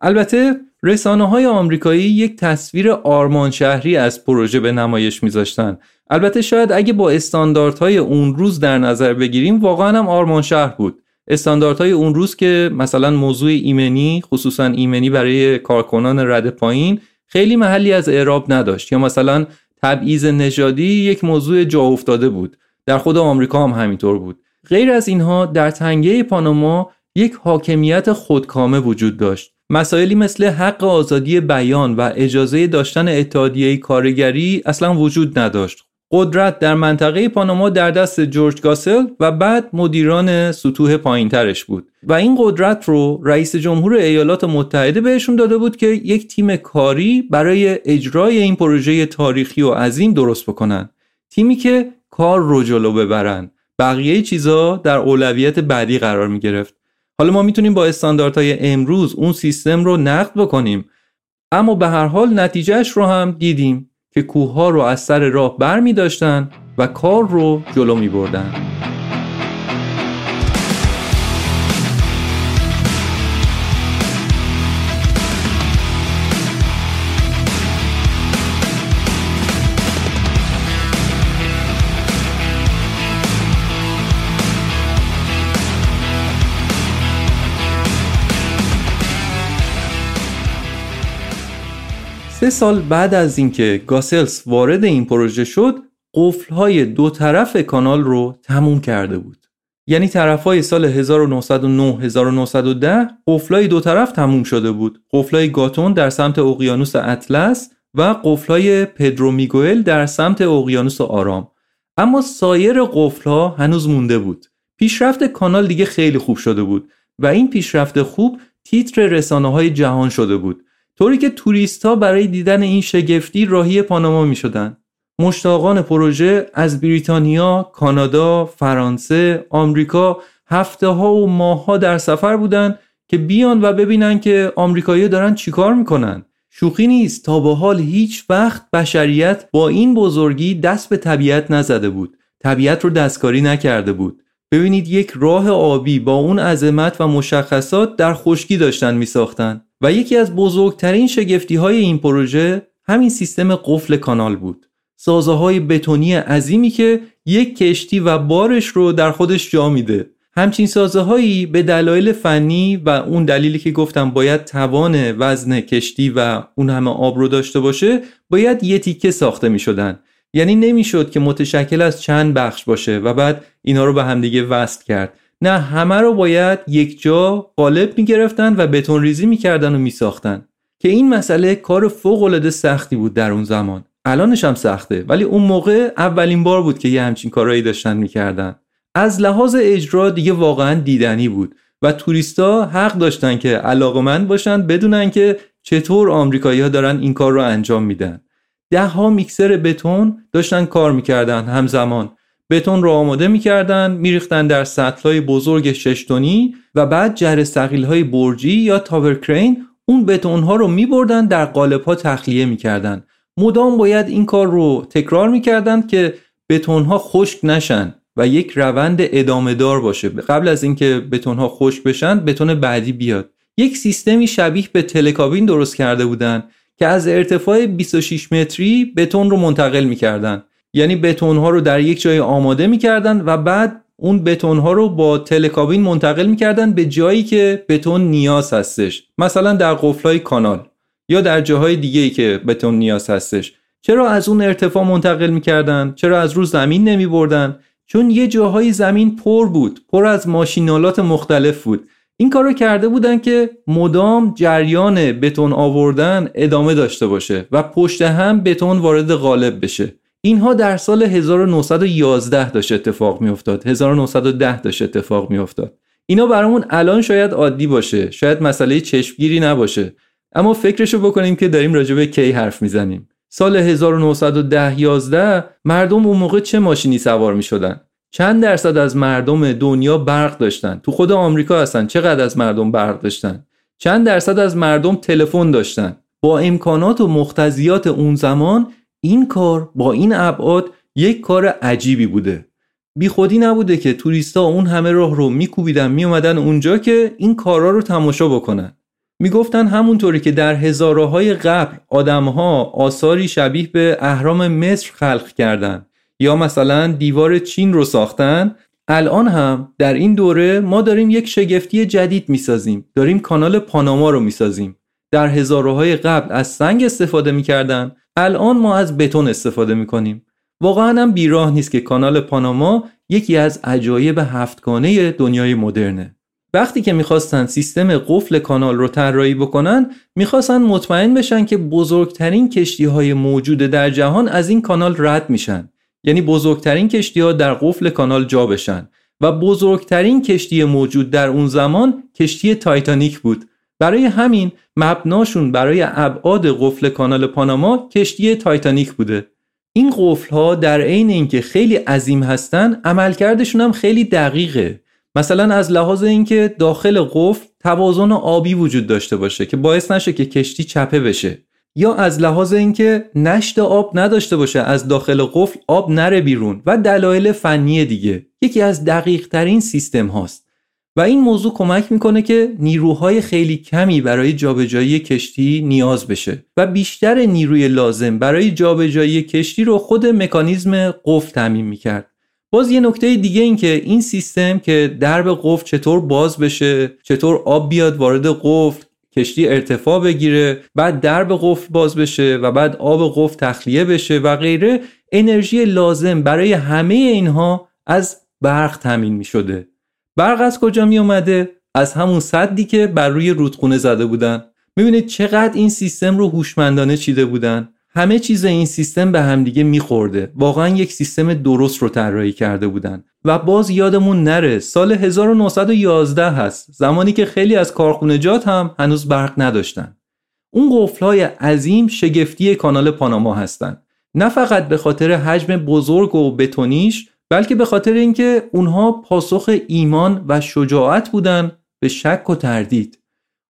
البته رسانه های آمریکایی یک تصویر آرمان شهری از پروژه به نمایش میذاشتن. البته شاید اگه با استانداردهای اون روز در نظر بگیریم واقعا هم آرمان شهر بود. استانداردهای اون روز که مثلا موضوع ایمنی خصوصا ایمنی برای کارکنان رد پایین خیلی محلی از اعراب نداشت. یا مثلا تبعیض نژادی یک موضوع جا افتاده بود. در خود آمریکا هم همینطور بود. غیر از اینها در تنگه پاناما یک حاکمیت خودکامه وجود داشت. مسائلی مثل حق آزادی بیان و اجازه داشتن اتحادیه کارگری اصلا وجود نداشت. قدرت در منطقه پاناما در دست جورج گاسل و بعد مدیران سطوح پایینترش بود. و این قدرت رو رئیس جمهور ایالات متحده بهشون داده بود که یک تیم کاری برای اجرای این پروژه تاریخی و عظیم درست بکنن. تیمی که کار رو جلو ببرن. بقیه چیزا در اولویت بعدی قرار می گرفت حالا ما می‌تونیم با استانداردهای امروز اون سیستم رو نقد بکنیم اما به هر حال نتیجهش رو هم دیدیم که کوه ها رو از سر راه بر می داشتن و کار رو جلو می بردن. سه سال بعد از اینکه گاسلس وارد این پروژه شد قفلهای دو طرف کانال رو تموم کرده بود. یعنی طرفهای سال 1909 1910 قفلای دو طرف تموم شده بود. قفلای گاتون در سمت اقیانوس اطلس و قفلای پدرو میگوئل در سمت اقیانوس آرام. اما سایر قفلها هنوز مونده بود. پیشرفت کانال دیگه خیلی خوب شده بود و این پیشرفت خوب تیتر رسانه های جهان شده بود. طوری که توریست ها برای دیدن این شگفتی راهی پاناما می شدن. مشتاقان پروژه از بریتانیا، کانادا، فرانسه، آمریکا هفته ها و ماه ها در سفر بودند که بیان و ببینن که آمریکایی‌ها دارن چیکار می‌کنن. شوخی نیست تا به حال هیچ وقت بشریت با این بزرگی دست به طبیعت نزده بود. طبیعت رو دستکاری نکرده بود. ببینید یک راه آبی با اون عظمت و مشخصات در خشکی داشتن می ساختن و یکی از بزرگترین شگفتی های این پروژه همین سیستم قفل کانال بود. سازه های بتونی عظیمی که یک کشتی و بارش رو در خودش جا میده. همچین سازه هایی به دلایل فنی و اون دلیلی که گفتم باید توان وزن کشتی و اون همه آب رو داشته باشه باید یه تیکه ساخته می شدن یعنی نمی‌شد که متشکل از چند بخش باشه و بعد اینا رو به همدیگه وصل کرد. نه همه رو باید یک جا قالب می گرفتن و بتون ریزی می کردن و می ساختن که این مسئله کار فوق العاده سختی بود در اون زمان. الانش هم سخته. ولی اون موقع اولین بار بود که یه همچین کارهایی داشتن می‌کردن. از لحاظ اجرا دیگه واقعا دیدنی بود. و توریستا حق داشتن که علاقمند باشن بدونن که چطور آمریکایی‌ها دارن این کار رو انجام میدن. ده ها میکسر بتون داشتن کار می‌کردن همزمان. بتون رو آماده می‌کردن میریختن در سطلای بزرگ ششتونی و بعد جر های برجی یا تاور کرین اون بتون ها رو میبردن در قالب ها تخلیه می‌کردن. مدام باید این کار رو تکرار می‌کردن که بتون ها خشک نشن و یک روند ادامه دار باشه. قبل از اینکه بتون ها خشک بشن بتون بعدی بیاد. یک سیستمی شبیه به تلکابین درست کرده بودن که از ارتفاع 26 متری بتون رو منتقل می‌کردن. یعنی بتون ها رو در یک جای آماده می‌کردن و بعد اون بتون ها رو با تلکابین منتقل می‌کردن به جایی که بتون نیاز هستش. مثلا در قفلای کانال یا در جاهای دیگه ای که بتون نیاز هستش. چرا از اون ارتفاع منتقل می‌کردن؟ چرا از رو زمین نمی بردن چون یه جاهای زمین پر بود پر از ماشینالات مختلف بود. این کار رو کرده بودن که مدام جریان بتون آوردن ادامه داشته باشه و پشت هم بتون وارد غالب بشه. اینها در سال 1911 داشت اتفاق میافتاد. 1910 داشت اتفاق میافتاد. اینا برامون الان شاید عادی باشه. شاید مسئله چشمگیری نباشه. اما فکرشو بکنیم که داریم راجع به کی حرف می‌زنیم. سال 1910 11 مردم اون موقع چه ماشینی سوار می شدن؟ چند درصد از مردم دنیا برق داشتن؟ تو خود آمریکا هستن. چقدر از مردم برق داشتن؟ چند درصد از مردم تلفن داشتن؟ با امکانات و مختزیات اون زمان این کار با این ابعاد یک کار عجیبی بوده. بی خودی نبوده که توریستا اون همه راه رو میکوبیدن میومدن اونجا که این کارا رو تماشا بکنن. می‌گفتن همونطوری که در هزارهای قبل آدمها آثاری شبیه به اهرام مصر خلق کردند یا مثلا دیوار چین رو ساختن الان هم در این دوره ما داریم یک شگفتی جدید می‌سازیم. داریم کانال پاناما رو می‌سازیم. در هزارهای قبل از سنگ استفاده می‌کردن الان ما از بتون استفاده می‌کنیم. واقعا هم بیراه نیست که کانال پاناما یکی از عجایب هفتگانه دنیای مدرنه. وقتی که می‌خواستن سیستم قفل کانال رو طراحی بکنن می‌خواستن مطمئن بشن که بزرگترین کشتی های موجود در جهان از این کانال رد میشن. یعنی بزرگترین کشتی ها در قفل کانال جا بشن. و بزرگترین کشتی موجود در اون زمان کشتی تایتانیک بود. برای همین مبناشون برای ابعاد قفل کانال پاناما کشتی تایتانیک بوده. این قفل ها در عین اینکه خیلی عظیم هستن عملکردشون هم خیلی دقیقه. مثلا از لحاظ اینکه داخل قفل توازن آبی وجود داشته باشه که باعث نشه که کشتی چپه بشه. یا از لحاظ اینکه نشت آب نداشته باشه از داخل قفل آب نره بیرون. و دلایل فنی دیگه. یکی از دقیق ترین سیستم هاست. و این موضوع کمک می‌کنه که نیروهای خیلی کمی برای جابجایی کشتی نیاز بشه و بیشتر نیروی لازم برای جابجایی کشتی رو خود مکانیزم قفل تعمین می‌کرد. باز یه نکته دیگه این که این سیستم که درب قفل چطور باز بشه چطور آب بیاد وارد قفل کشتی ارتفاع بگیره بعد درب قفل باز بشه و بعد آب قفل تخلیه بشه و غیره انرژی لازم برای همه اینها از برق تامین می شده برق از کجا می اومده از همون صدی که بر روی رودخونه زده بودن. می‌بینید چقدر این سیستم رو هوشمندانه چیده بودن. همه چیز این سیستم به همدیگه میخورده. واقعا یک سیستم درست رو طراحی کرده بودن. و باز یادمون نره سال 1911 هست. زمانی که خیلی از کارخونجات هم هنوز برق نداشتن. اون قفلهای عظیم شگفتی کانال پاناما هستند نه فقط به خاطر حجم بزرگ و بتونیش بلکه به خاطر اینکه اونها پاسخ ایمان و شجاعت بودن به شک و تردید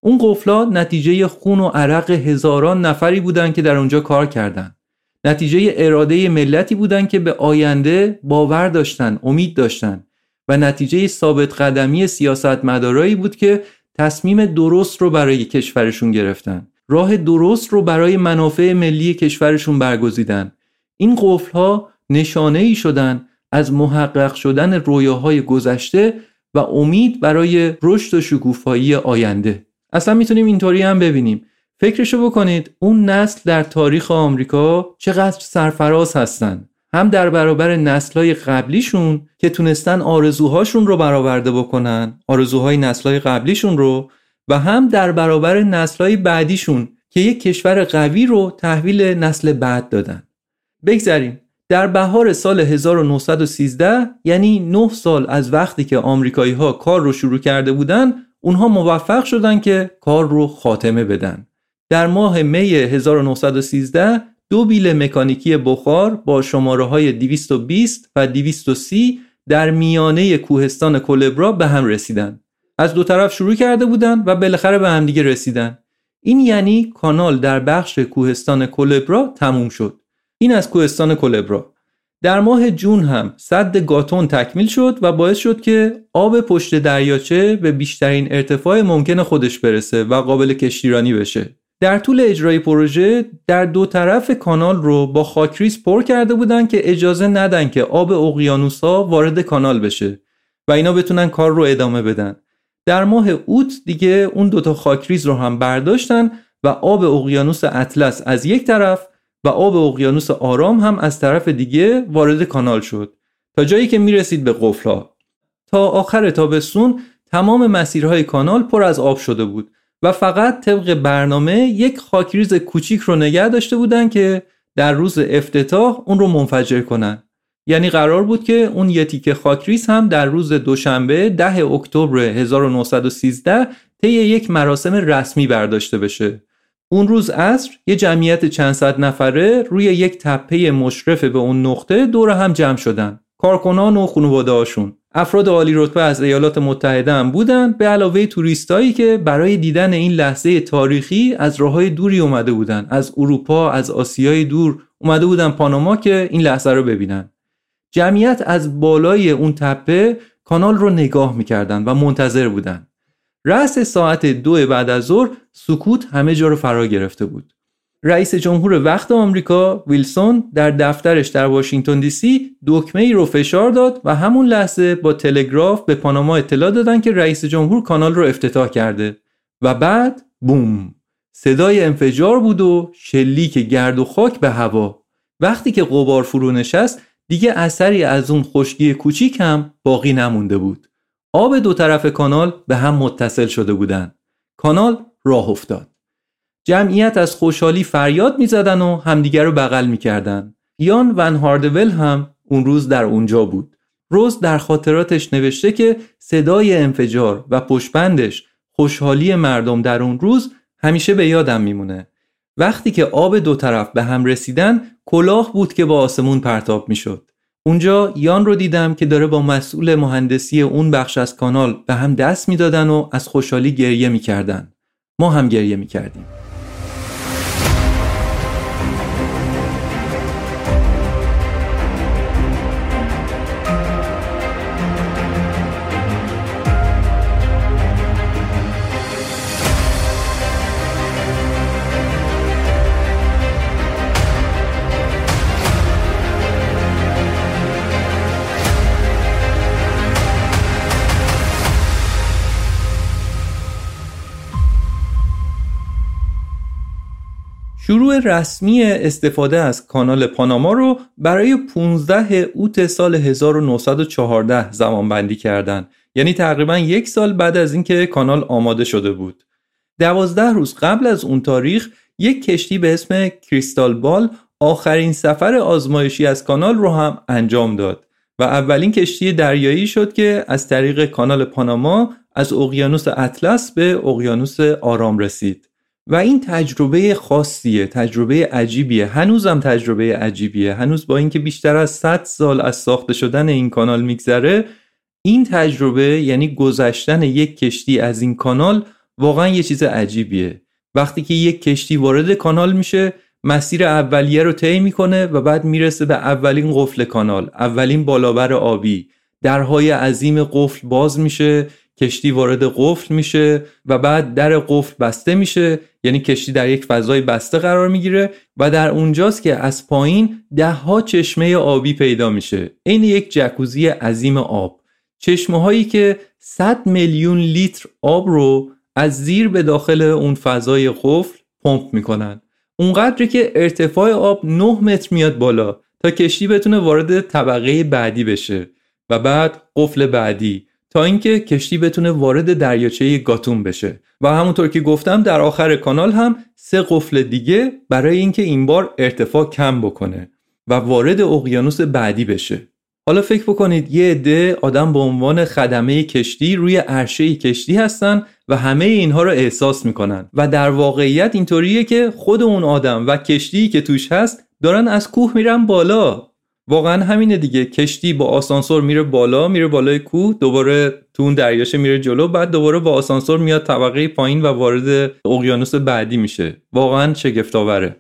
اون قفلا نتیجه خون و عرق هزاران نفری بودن که در اونجا کار کردند. نتیجه اراده ملتی بودن که به آینده باور داشتن، امید داشتن و نتیجه ثابت قدمی سیاست مدارایی بود که تصمیم درست رو برای کشورشون گرفتن. راه درست رو برای منافع ملی کشورشون برگزیدن. این قفل ها نشانه ای شدن از محقق شدن رویاهای گذشته و امید برای رشد و شکوفایی آینده. اصلا می‌تونیم اینطوری هم ببینیم. فکرشو بکنید اون نسل در تاریخ آمریکا چقدر سرفراز هستن. هم در برابر نسلهای قبلیشون که تونستن آرزوهاشون رو برآورده بکنن آرزوهای نسلهای قبلیشون رو و هم در برابر نسلهای بعدیشون که یک کشور قوی رو تحویل نسل بعد دادن. بگذریم. در بهار سال 1913 یعنی 9 سال از وقتی که آمریکایی ها کار رو شروع کرده بودن اونها موفق شدن که کار رو خاتمه بدن در ماه می 1913 دو بیل مکانیکی بخار با شماره های 220 و 230 در میانه کوهستان کولبرا به هم رسیدن. از دو طرف شروع کرده بودند و بالاخره به هم دیگه رسیدن. این یعنی کانال در بخش کوهستان کولبرا تموم شد. این از کوهستان کولبرا. در ماه جون هم صد گاتون تکمیل شد و باعث شد که آب پشت دریاچه به بیشترین ارتفاع ممکن خودش برسه و قابل کشتیرانی بشه. در طول اجرای پروژه در دو طرف کانال رو با خاکریز پر کرده بودن که اجازه ندن که آب اقیانوسا وارد کانال بشه و اینا بتونن کار رو ادامه بدن در ماه اوت دیگه اون دوتا خاکریز رو هم برداشتن و آب اقیانوس اطلس از یک طرف و آب اقیانوس آرام هم از طرف دیگه وارد کانال شد تا جایی که می‌رسید به قفلا تا آخر تابستون تمام مسیرهای کانال پر از آب شده بود و فقط طبق برنامه یک خاکریز کوچیک رو نگه داشته بودن که در روز افتتاح اون رو منفجر کنن. یعنی قرار بود که اون یه تیکه خاکریز هم در روز دوشنبه 10 اکتبر 1913 طی یک مراسم رسمی برداشته بشه. اون روز عصر یه جمعیت چند صد نفره روی یک تپه مشرف به اون نقطه دور هم جمع شدن. کارکنان و خانواده هاشون. افراد عالی رتبه از ایالات متحده هم بودند به علاوه توریستایی که برای دیدن این لحظه تاریخی از راههای دوری اومده بودند از اروپا از آسیای دور اومده بودن پاناما که این لحظه رو ببینن. جمعیت از بالای اون تپه کانال رو نگاه می‌کردن و منتظر بودن. رأس ساعت دو بعد از ظهر سکوت همه جا رو فرا گرفته بود. رئیس جمهور وقت آمریکا ویلسون در دفترش در واشنگتن دی سی دکمه ای رو فشار داد و همون لحظه با تلگراف به پاناما اطلاع دادن که رئیس جمهور کانال رو افتتاح کرده و بعد بوم صدای انفجار بود و شلیک گرد و خاک به هوا. وقتی که قبار فرو نشست دیگه اثری از اون خشکی کوچیک هم باقی نمونده بود. آب دو طرف کانال به هم متصل شده بودند. کانال راه افتاد. جمعیت از خوشحالی فریاد می‌زدن و همدیگر رو بغل می‌کردن. یان ون هاردول هم اون روز در اونجا بود. روز در خاطراتش نوشته که صدای انفجار و پشبندش خوشحالی مردم در اون روز همیشه به یادم میمونه. وقتی که آب دو طرف به هم رسیدن کلاه بود که با آسمون پرتاب می‌شد. اونجا یان رو دیدم که داره با مسئول مهندسی اون بخش از کانال به هم دست می‌دادن و از خوشحالی گریه می‌کردن. ما هم گریه می‌کردیم. شروع رسمی استفاده از کانال پاناما رو برای 15 اوت سال 1914 زمان بندی کردن. یعنی تقریبا یک سال بعد از اینکه کانال آماده شده بود. دوازده روز قبل از اون تاریخ یک کشتی به اسم کریستال بال آخرین سفر آزمایشی از کانال رو هم انجام داد و اولین کشتی دریایی شد که از طریق کانال پاناما از اقیانوس اطلس به اقیانوس آرام رسید. و این تجربه خاصیه تجربه عجیبیه. هنوزم تجربه عجیبیه. هنوز با اینکه بیشتر از 100 سال از ساخته شدن این کانال میگذره این تجربه یعنی گذشتن یک کشتی از این کانال واقعا یه چیز عجیبیه. وقتی که یک کشتی وارد کانال میشه مسیر اولیه رو طی می‌کنه و بعد می‌رسه به اولین قفل کانال اولین بالابر آبی. درهای عظیم قفل باز میشه. کشتی وارد قفل میشه و بعد در قفل بسته میشه. یعنی کشتی در یک فضای بسته قرار می‌گیره و در اونجاست که از پایین ده ها چشمه آبی پیدا میشه. عین یک جکوزی عظیم آب. چشمه هایی که 100 میلیون لیتر آب رو از زیر به داخل اون فضای قفل پمپ می‌کنن. اونقدری که ارتفاع آب 9 متر میاد بالا تا کشتی بتونه وارد طبقه بعدی بشه و بعد قفل بعدی. تا اینکه کشتی بتونه وارد دریاچه گاتون بشه. و همونطور که گفتم در آخر کانال هم سه قفل دیگه برای اینکه این بار ارتفاع کم بکنه و وارد اقیانوس بعدی بشه. حالا فکر بکنید یه عده آدم به عنوان خدمه کشتی روی عرشه کشتی هستن و همه اینها رو احساس می‌کنن. و در واقعیت اینطوریه که خود اون آدم و کشتی که توش هست دارن از کوه میرن بالا. واقعا همینه دیگه کشتی با آسانسور میره بالا میره بالای کوه دوباره تو اون دریاشه میره جلو بعد دوباره با آسانسور میاد طبقه پایین و وارد اقیانوس بعدی میشه واقعا شگفتآوره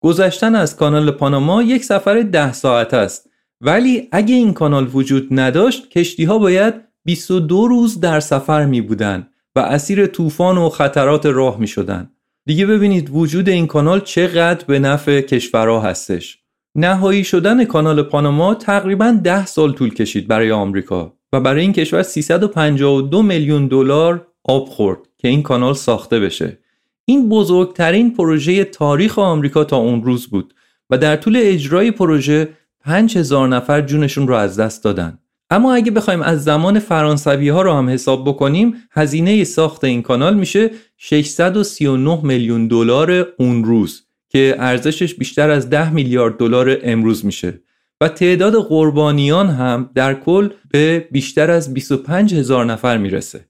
گذشتن از کانال پاناما یک سفر ده ساعت است ولی اگه این کانال وجود نداشت کشتی ها باید 22 روز در سفر می بودن و اسیر طوفان و خطرات راه می شدن. دیگه ببینید وجود این کانال چقدر به نفع کشورها هستش. نهایی شدن کانال پاناما تقریبا ده سال طول کشید برای آمریکا و برای این کشور 352 میلیون دلار آب خورد که این کانال ساخته بشه. این بزرگترین پروژه تاریخ آمریکا تا اون روز بود و در طول اجرای پروژه 5000 نفر جونشون رو از دست دادن. اما اگه بخوایم از زمان فرانسوی ها رو هم حساب بکنیم هزینه ساخت این کانال میشه 639 میلیون دلار اون روز که ارزشش بیشتر از 10 میلیارد دلار امروز میشه. و تعداد قربانیان هم در کل به بیشتر از 25 هزار نفر می‌رسه.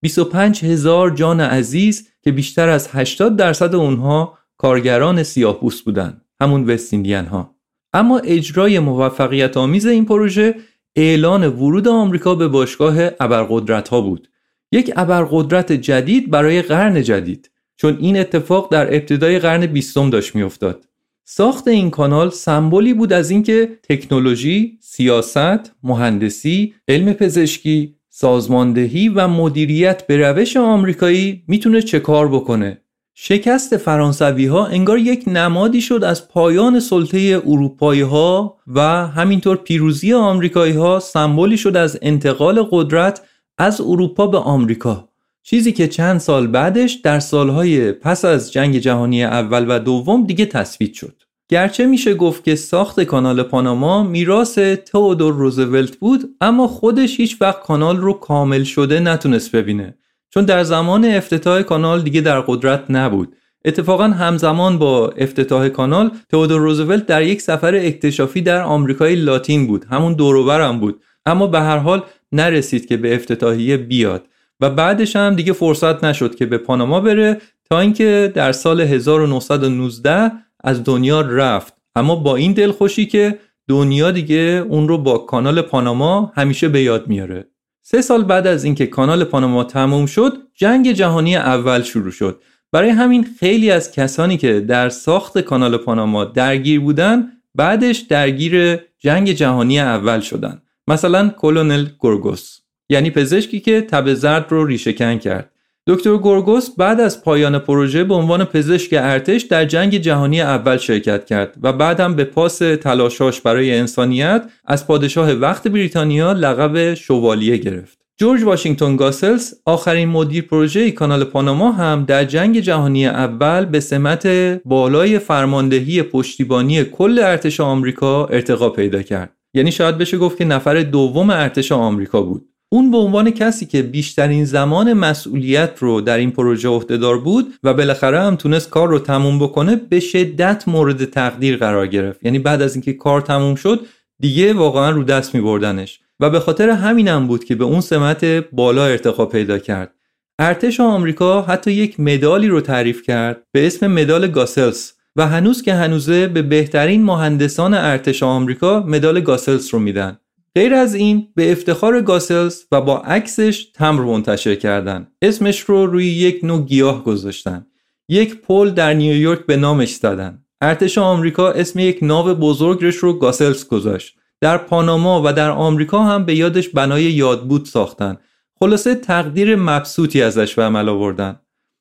25 هزار جان عزیز که بیشتر از 80 درصد اونها کارگران سیاه بودن همون وستیندین ها. اما اجرای موفقیت آمیز این پروژه اعلان ورود آمریکا به باشگاه ابرقدرت ها بود. یک ابرقدرت جدید برای قرن جدید. چون این اتفاق در ابتدای قرن بیستم داشت میافتاد. ساخت این کانال سمبولی بود از اینکه تکنولوژی، سیاست، مهندسی، علم پزشکی، سازماندهی و مدیریت به روش آمریکایی می‌تونه چه کار بکنه. شکست فرانسوی ها انگار یک نمادی شد از پایان سلطه اروپایی ها و همینطور پیروزی آمریکایی ها سمبولی شد از انتقال قدرت از اروپا به آمریکا. چیزی که چند سال بعدش در سالهای پس از جنگ جهانی اول و دوم دیگه تثبیت شد. گرچه میشه گفت که ساخت کانال پاناما میراث تئودور روزولت بود اما خودش هیچ وقت کانال رو کامل شده نتونست ببینه. چون در زمان افتتاح کانال دیگه در قدرت نبود. اتفاقا همزمان با افتتاح کانال تئودور روزولت در یک سفر اکتشافی در آمریکای لاتین بود. همون دوروبرم بود. اما به هر حال نرسید که به افتتاحیه بیاد. و بعدش هم دیگه فرصت نشد که به پاناما بره تا اینکه در سال 1919 از دنیا رفت. اما با این دلخوشی که دنیا دیگه اون رو با کانال پاناما همیشه به یاد میاره. سه سال بعد از اینکه کانال پاناما تموم شد جنگ جهانی اول شروع شد. برای همین خیلی از کسانی که در ساخت کانال پاناما درگیر بودن بعدش درگیر جنگ جهانی اول شدن. مثلا کلونل گورگوس یعنی پزشکی که تب زرد رو ریشهکن کرد دکتر گورگوس بعد از پایان پروژه به عنوان پزشک ارتش در جنگ جهانی اول شرکت کرد و بعد هم به پاس تلاشاش برای انسانیت از پادشاه وقت بریتانیا لقب شوالیه گرفت. جورج واشنگتن گاسلز آخرین مدیر پروژه کانال پاناما هم در جنگ جهانی اول به سمت بالای فرماندهی پشتیبانی کل ارتش آمریکا ارتقا پیدا کرد. یعنی شاید بشه گفت که نفر دوم ارتش آمریکا بود. اون به عنوان کسی که بیشترین زمان مسئولیت رو در این پروژه عهدهدار بود و بالاخره هم تونست کار رو تموم بکنه به شدت مورد تقدیر قرار گرفت. یعنی بعد از اینکه کار تموم شد دیگه واقعا رو دست می بردنش و به خاطر همینم بود که به اون سمت بالا ارتقا پیدا کرد. ارتش آمریکا حتی یک مدالی رو تعریف کرد به اسم مدال گاسلس و هنوز که هنوزه به بهترین مهندسان ارتش آمریکا مدال گاسلس رو میدن. غیر از این به افتخار گاسلز و با عکسش تمر منتشر کردن. اسمش رو روی یک نوع گیاه گذاشتن. یک پل در نیویورک به نامش زدن. ارتش آمریکا اسم یک ناو بزرگش رو گاسلز گذاشت. در پاناما و در آمریکا هم به یادش بنای یادبود ساختن. خلاصه تقدیر مبسوطی ازش به عمل آوردن.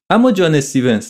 اما جان استیونز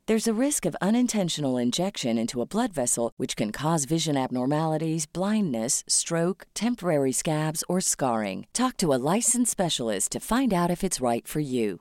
There's a risk of unintentional injection into a blood vessel, which can cause vision abnormalities, blindness, stroke, temporary scabs, or scarring. Talk to a licensed specialist to find out if it's right for you.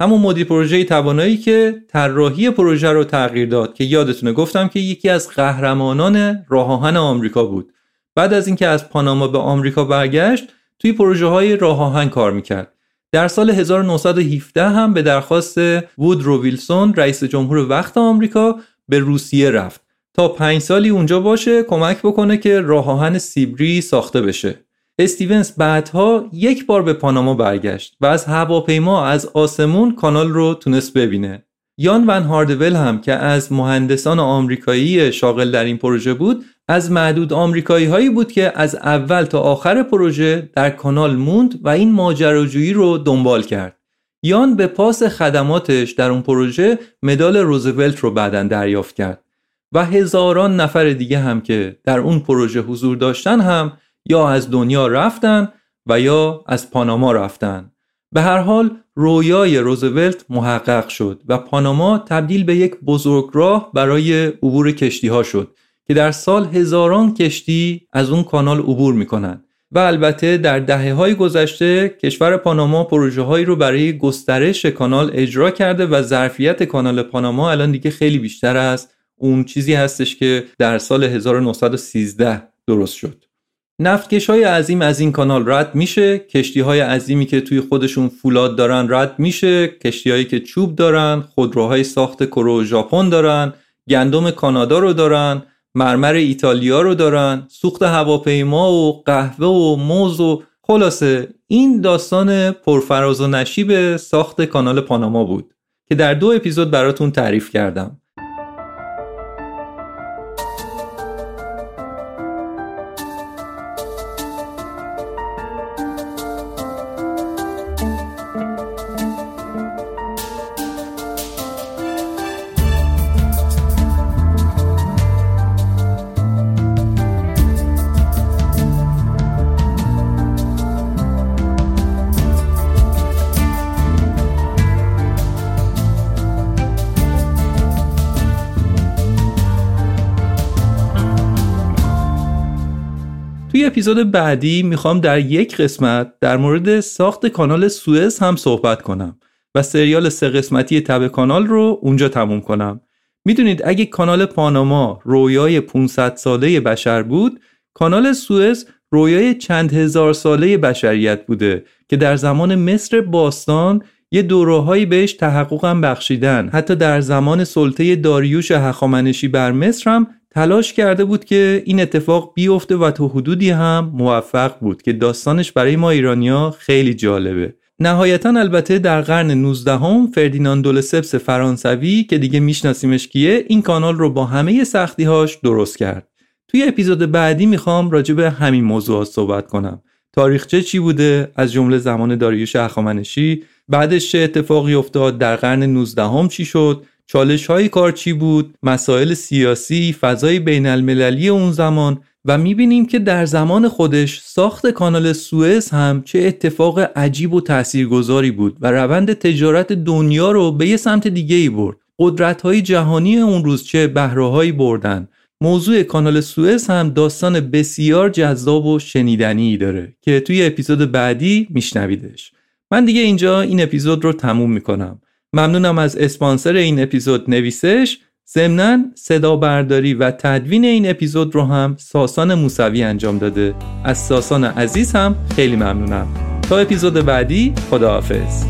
همون مدیر پروژه توانایی که طراحی پروژه رو تغییر داد که یادتونه گفتم که یکی از قهرمانان راه آهن آمریکا بود بعد از اینکه از پاناما به آمریکا برگشت توی پروژه های راه آهن کار می‌کرد در سال 1917 هم به درخواست وودرو ویلسون رئیس جمهور وقت آمریکا به روسیه رفت تا پنج سالی اونجا باشه کمک بکنه که راه آهن سیبری ساخته بشه. استیونز بعدها یک بار به پاناما برگشت و از هواپیما از آسمون کانال رو تونست ببینه. یان ون هاردول هم که از مهندسان آمریکایی شاغل در این پروژه بود از معدود آمریکایی هایی بود که از اول تا آخر پروژه در کانال موند و این ماجراجویی رو دنبال کرد. یان به پاس خدماتش در اون پروژه مدال روزولت رو بعدا دریافت کرد و هزاران نفر دیگه هم که در اون پروژه حضور داشتن هم یا از دنیا رفتن و یا از پاناما رفتن. به هر حال رویای روزولت محقق شد و پاناما تبدیل به یک بزرگراه برای عبور کشتی ها شد که در سال هزاران کشتی از اون کانال عبور می‌کنن و البته در دهه های گذشته کشور پاناما پروژه هایی رو برای گسترش کانال اجرا کرده و ظرفیت کانال پاناما الان دیگه خیلی بیشتر از اون چیزی هستش که در سال 1913 درست شد. نفتکش های عظیم از این کانال رد میشه. کشتی های عظیمی که توی خودشون فولاد دارن رد میشه. کشتی هایی که چوب دارن خودروهای ساخت کرو ژاپن دارن گندم کانادا رو دارن. مرمر ایتالیا رو دارن سوخت هواپیما و قهوه و موز و خلاصه این داستان پرفراز و نشیب ساخت کانال پاناما بود که در دو اپیزود براتون تعریف کردم. توی اپیزود بعدی می‌خوام در یک قسمت در مورد ساخت کانال سوئز هم صحبت کنم و سریال سه قسمتی تب کانال رو اونجا تموم کنم. می‌دونید اگه کانال پاناما رویای 500 ساله بشر بود کانال سوئز رویای چند هزار ساله بشریت بوده که در زمان مصر باستان یه دورههایی بهش تحققم بخشیدن. حتی در زمان سلطه داریوش هخامنشی بر مصر هم تلاش کرده بود که این اتفاق بیفته و تا حدودی هم موفق بود که داستانش برای ما ایرانیا خیلی جالبه. نهایتا البته در قرن 19 هم فردیناند دولسپس فرانسوی که دیگه میشناسیمش کیه این کانال رو با همه سختیهاش درست کرد. توی اپیزود بعدی می‌خوام راجع به همین موضوعات صحبت کنم. تاریخچه چی بوده؟ از جمله زمان داریوش هخامنشی بعدش چه اتفاقی افتاد؟ در قرن 19 هم چی شد؟ چالش های کار بود مسائل سیاسی فضای بین المللی اون زمان و می‌بینیم که در زمان خودش ساخت کانال سوئز هم چه اتفاق عجیب و تاثیرگذاری بود و روند تجارت دنیا رو به یه سمت دیگه ای برد. قدرت های جهانی اون روز چه بهرههایی بردن. موضوع کانال سوئز هم داستان بسیار جذاب و شنیدنی داره که توی اپیزود بعدی میشنویدش. من دیگه اینجا این اپیزود رو تموم می‌کنم. ممنونم از اسپانسر این اپیزود نویسش. ضمنا صدا برداری و تدوین این اپیزود رو هم ساسان موسوی انجام داده. از ساسان عزیز هم خیلی ممنونم. تا اپیزود بعدی خداحافظ.